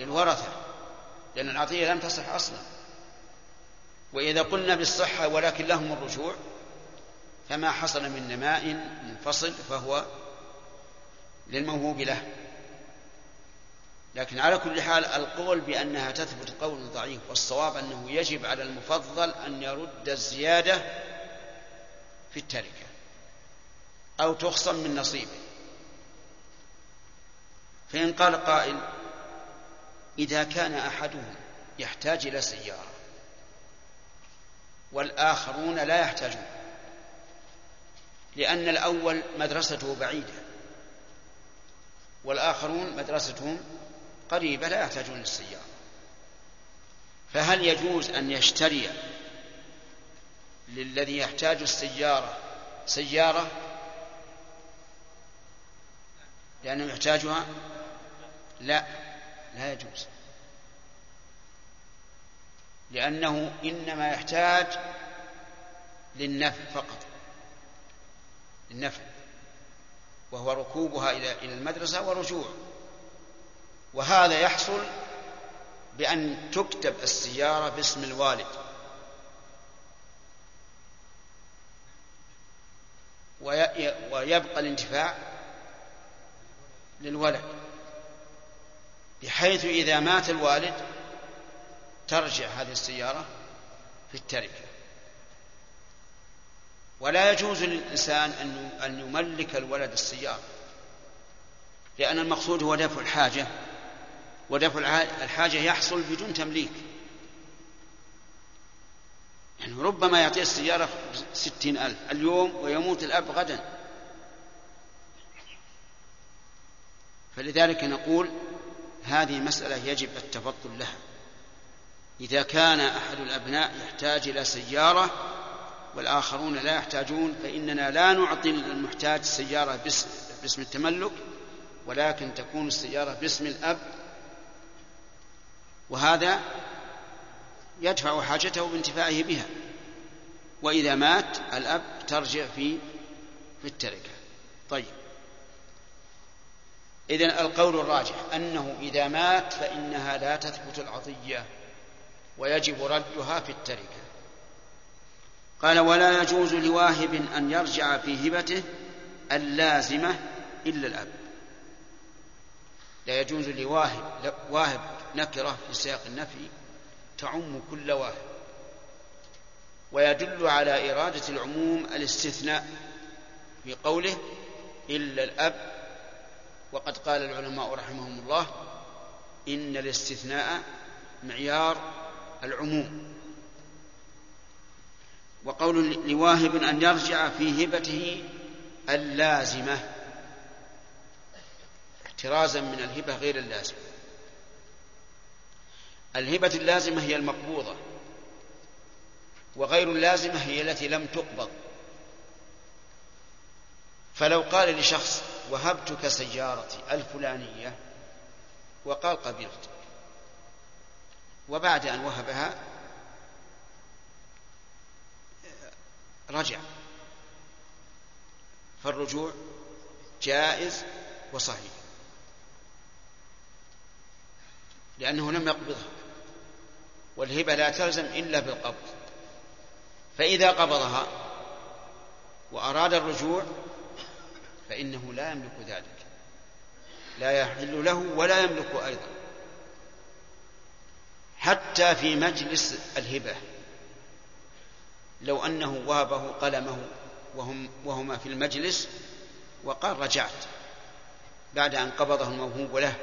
للورثة لأن العطية لم تصح أصلا وإذا قلنا بالصحة ولكن لهم الرجوع فما حصل من نماء منفصل فهو للموهوب له. لكن على كل حال القول بأنها تثبت قول ضعيف والصواب أنه يجب على المفضل أن يرد الزيادة في التركة أو تخصم من نصيبه فإن قال قائل إذا كان أحدهم يحتاج إلى سيارة والآخرون لا يحتاجون لأن الأول مدرسته بعيدة والآخرون مدرستهم قريبة لا يحتاجون للسيارة. فهل يجوز أن يشتري للذي يحتاج السيارة سيارة؟ لأنه يحتاجها؟ لا لا يجوز. لأنه إنما يحتاج للنفع فقط. للنفع وهو ركوبها إلى إلى المدرسة ورجوع. وهذا يحصل بأن تكتب السيارة باسم الوالد. ويبقى الانتفاع للولد بحيث إذا مات الوالد ترجع هذه السيارة في التركة. ولا يجوز للإنسان أن يملك الولد السيارة لأن المقصود هو دفع الحاجة ودفع الحاجة يحصل بدون تمليك. يعني ربما يعطيه السيارة ستين ألف اليوم ويموت الأب غدا. فلذلك نقول هذه مسألة يجب التفضل لها. إذا كان أحد الأبناء يحتاج إلى سيارة والآخرون لا يحتاجون فإننا لا نعطي المحتاج السيارة باسم, باسم التملك ولكن تكون السيارة باسم الأب. وهذا يدفع حاجته بانتفاعه بها. وإذا مات الأب ترجع في في التركة. طيب. إذن القول الراجح أنه إذا مات فإنها لا تثبت العطية ويجب ردها في التركة. قال ولا يجوز لواهب أن يرجع في هبته اللازمة إلا الأب. لا يجوز لواهب واهب نكرة في سياق النفي تعم كل واهب. ويدل على إرادة العموم الاستثناء في قوله إلا الأب. وقد قال العلماء رحمهم الله إن الاستثناء معيار العموم. وقول لواهب أن يرجع في هبته اللازمة. احترازا من الهبة غير اللازمة. الهبة اللازمة هي المقبوضة وغير اللازمة هي التي لم تقبض. فلو قال لشخص وهبتك سيارتي الفلانية وقال قبلت وبعد أن وهبها رجع. فالرجوع جائز وصحيح. لأنه لم يقبضها. والهبة لا تلزم إلا بالقبض. فإذا قبضها وأراد الرجوع فإنه لا يملك ذلك. لا يحل له ولا يملك أيضا. حتى في مجلس الهبة. لو أنه وهبه قلمه وهم وهما في المجلس وقال رجعت بعد أن قبضه الموهوب له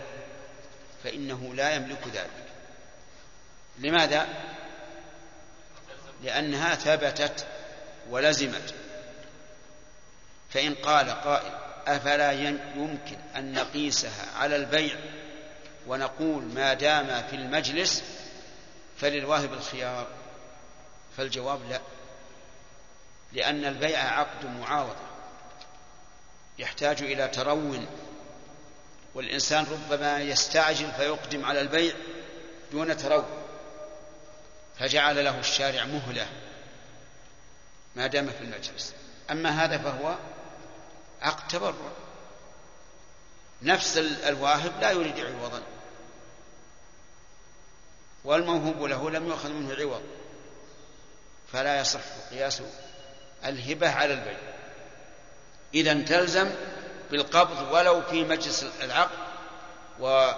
فإنه لا يملك ذلك. لماذا؟ لأنها ثبتت ولزمت. فإن قال قائل أفلا يمكن أن نقيسها على البيع ونقول ما دام في المجلس فللواهب الخيار؟ فالجواب لا. لأن البيع عقد معاوضة. يحتاج إلى ترو والإنسان ربما يستعجل فيقدم على البيع دون ترو فجعل له الشارع مهلة. ما دام في المجلس. أما هذا فهو عقد تبرع. نفس الواهب لا يريد عوضا. والموهوب له لم يؤخذ منه عوض. فلا يصح قياس الهبة على البيع إذا تلزم بالقبض ولو في مجلس العقد و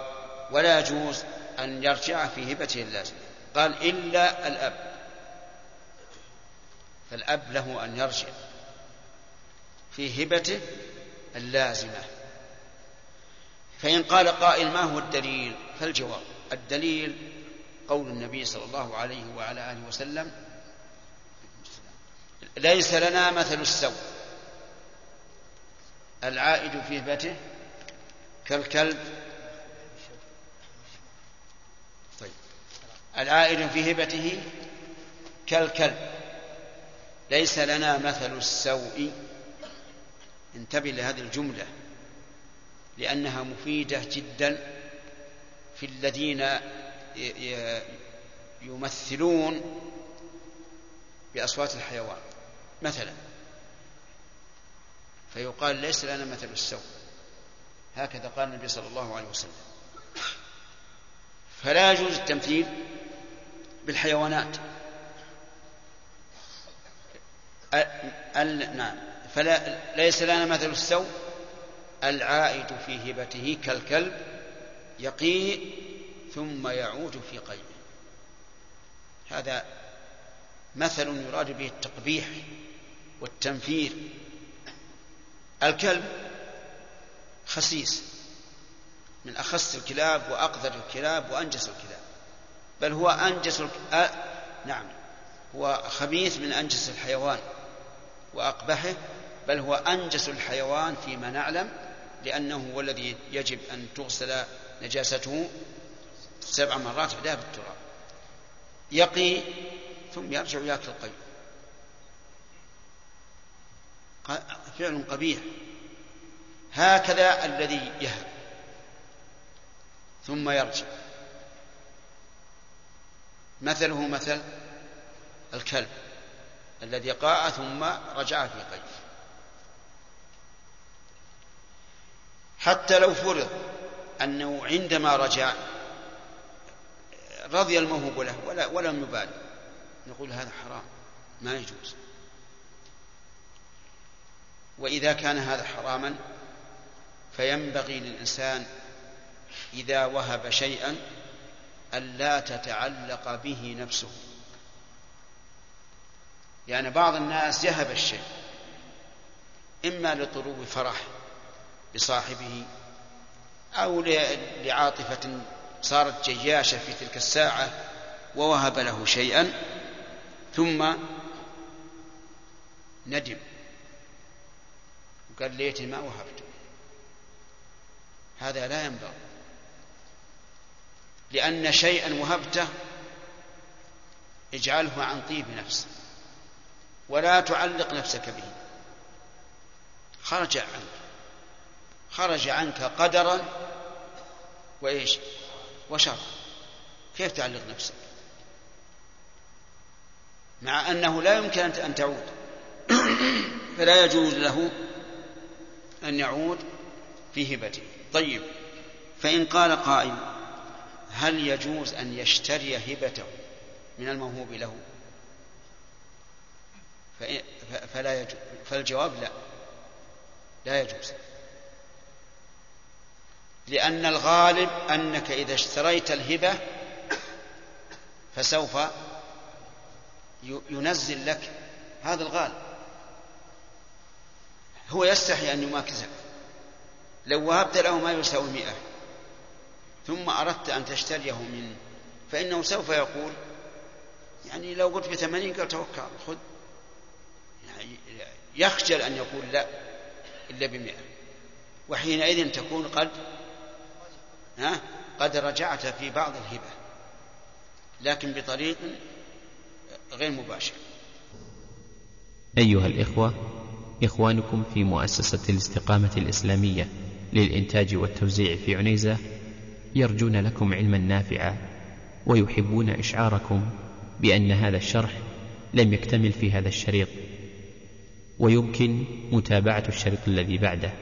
ولا يجوز أن يرجع في هبته اللازمة قال إلا الأب. فالأب له أن يرجع في هبته اللازمة. فإن قال قائل ما هو الدليل؟ فالجواب. الدليل قول النبي صلى الله عليه وعلى آله وسلم ليس لنا مثل السوء. العائد في هبته كالكلب. طيب. العائد في هبته كالكلب. ليس لنا مثل السوء. انتبه لهذه الجملة. لأنها مفيدة جدا في الذين يمثلون بأصوات الحيوان. مثلا. فيقال ليس لنا مثل السوء. هكذا قال النبي صلى الله عليه وسلم. فلا يجوز التمثيل بالحيوانات. نعم. فلا ليس لنا مثل السوء العائد في هبته كالكلب يقيء ثم يعود في قيمه. هذا مثل يراد به التقبيح. والتنفير. الكلب خسيس. من أخس الكلاب وأقذر الكلاب وأنجس الكلاب. بل هو أنجس الك... أ... نعم. هو خبيث من أنجس الحيوان وأقبحه بل هو أنجس الحيوان فيما نعلم لأنه هو الذي يجب أن تغسل نجاسته سبع مرات بعدها بالتراب. يقي ثم يرجع ياكل القيء فعل قبيح. هكذا الذي يهب. ثم يرجع. مثله مثل الكلب الذي قاء ثم رجع في قيء حتى لو فرض أنه عندما رجع رضي الموهوب له ولم يبالي. نقول هذا حرام. ما يجوز. وإذا كان هذا حراما فينبغي للإنسان إذا وهب شيئا ألا تتعلق به نفسه. يعني بعض الناس يهب الشيء إما لطلوب فرح بصاحبه أو لعاطفة صارت جياشة في تلك الساعة ووهب له شيئا ثم ندم. وقال ليتني ما وهبته هذا لا ينبغي. لأن شيئا وهبته اجعله عن طيب نفس ولا تعلق نفسك به. خرج عنك خرج عنك قدرا وإيش؟ وشر. كيف تعلق نفسك؟ مع أنه لا يمكن أن تعود فلا يجوز له أن يعود في هبته. طيب فإن قال قائل هل يجوز أن يشتري هبته من الموهوب له؟ فلا يجوز. فالجواب لا. لا يجوز. لأن الغالب أنك إذا اشتريت الهبة فسوف ينزل لك هذا الغالب. هو يستحي أن يماكسك لو وهبت له ما يساوي مئة. ثم أردت أن تشتريه منه فإنه سوف يقول يعني لو قلت بثمانين قال توكل خذ. يعني يخجل أن يقول لا إلا بمئة. وحينئذ تكون قد ها قد رجعت في بعض الهبة لكن بطريق غير مباشر. أيها الإخوة إخوانكم في مؤسسة الاستقامة الإسلامية للإنتاج والتوزيع في عنيزة يرجون لكم علما نافعا ويحبون إشعاركم بأن هذا الشرح لم يكتمل في هذا الشريط ويمكن متابعة الشريط الذي بعده.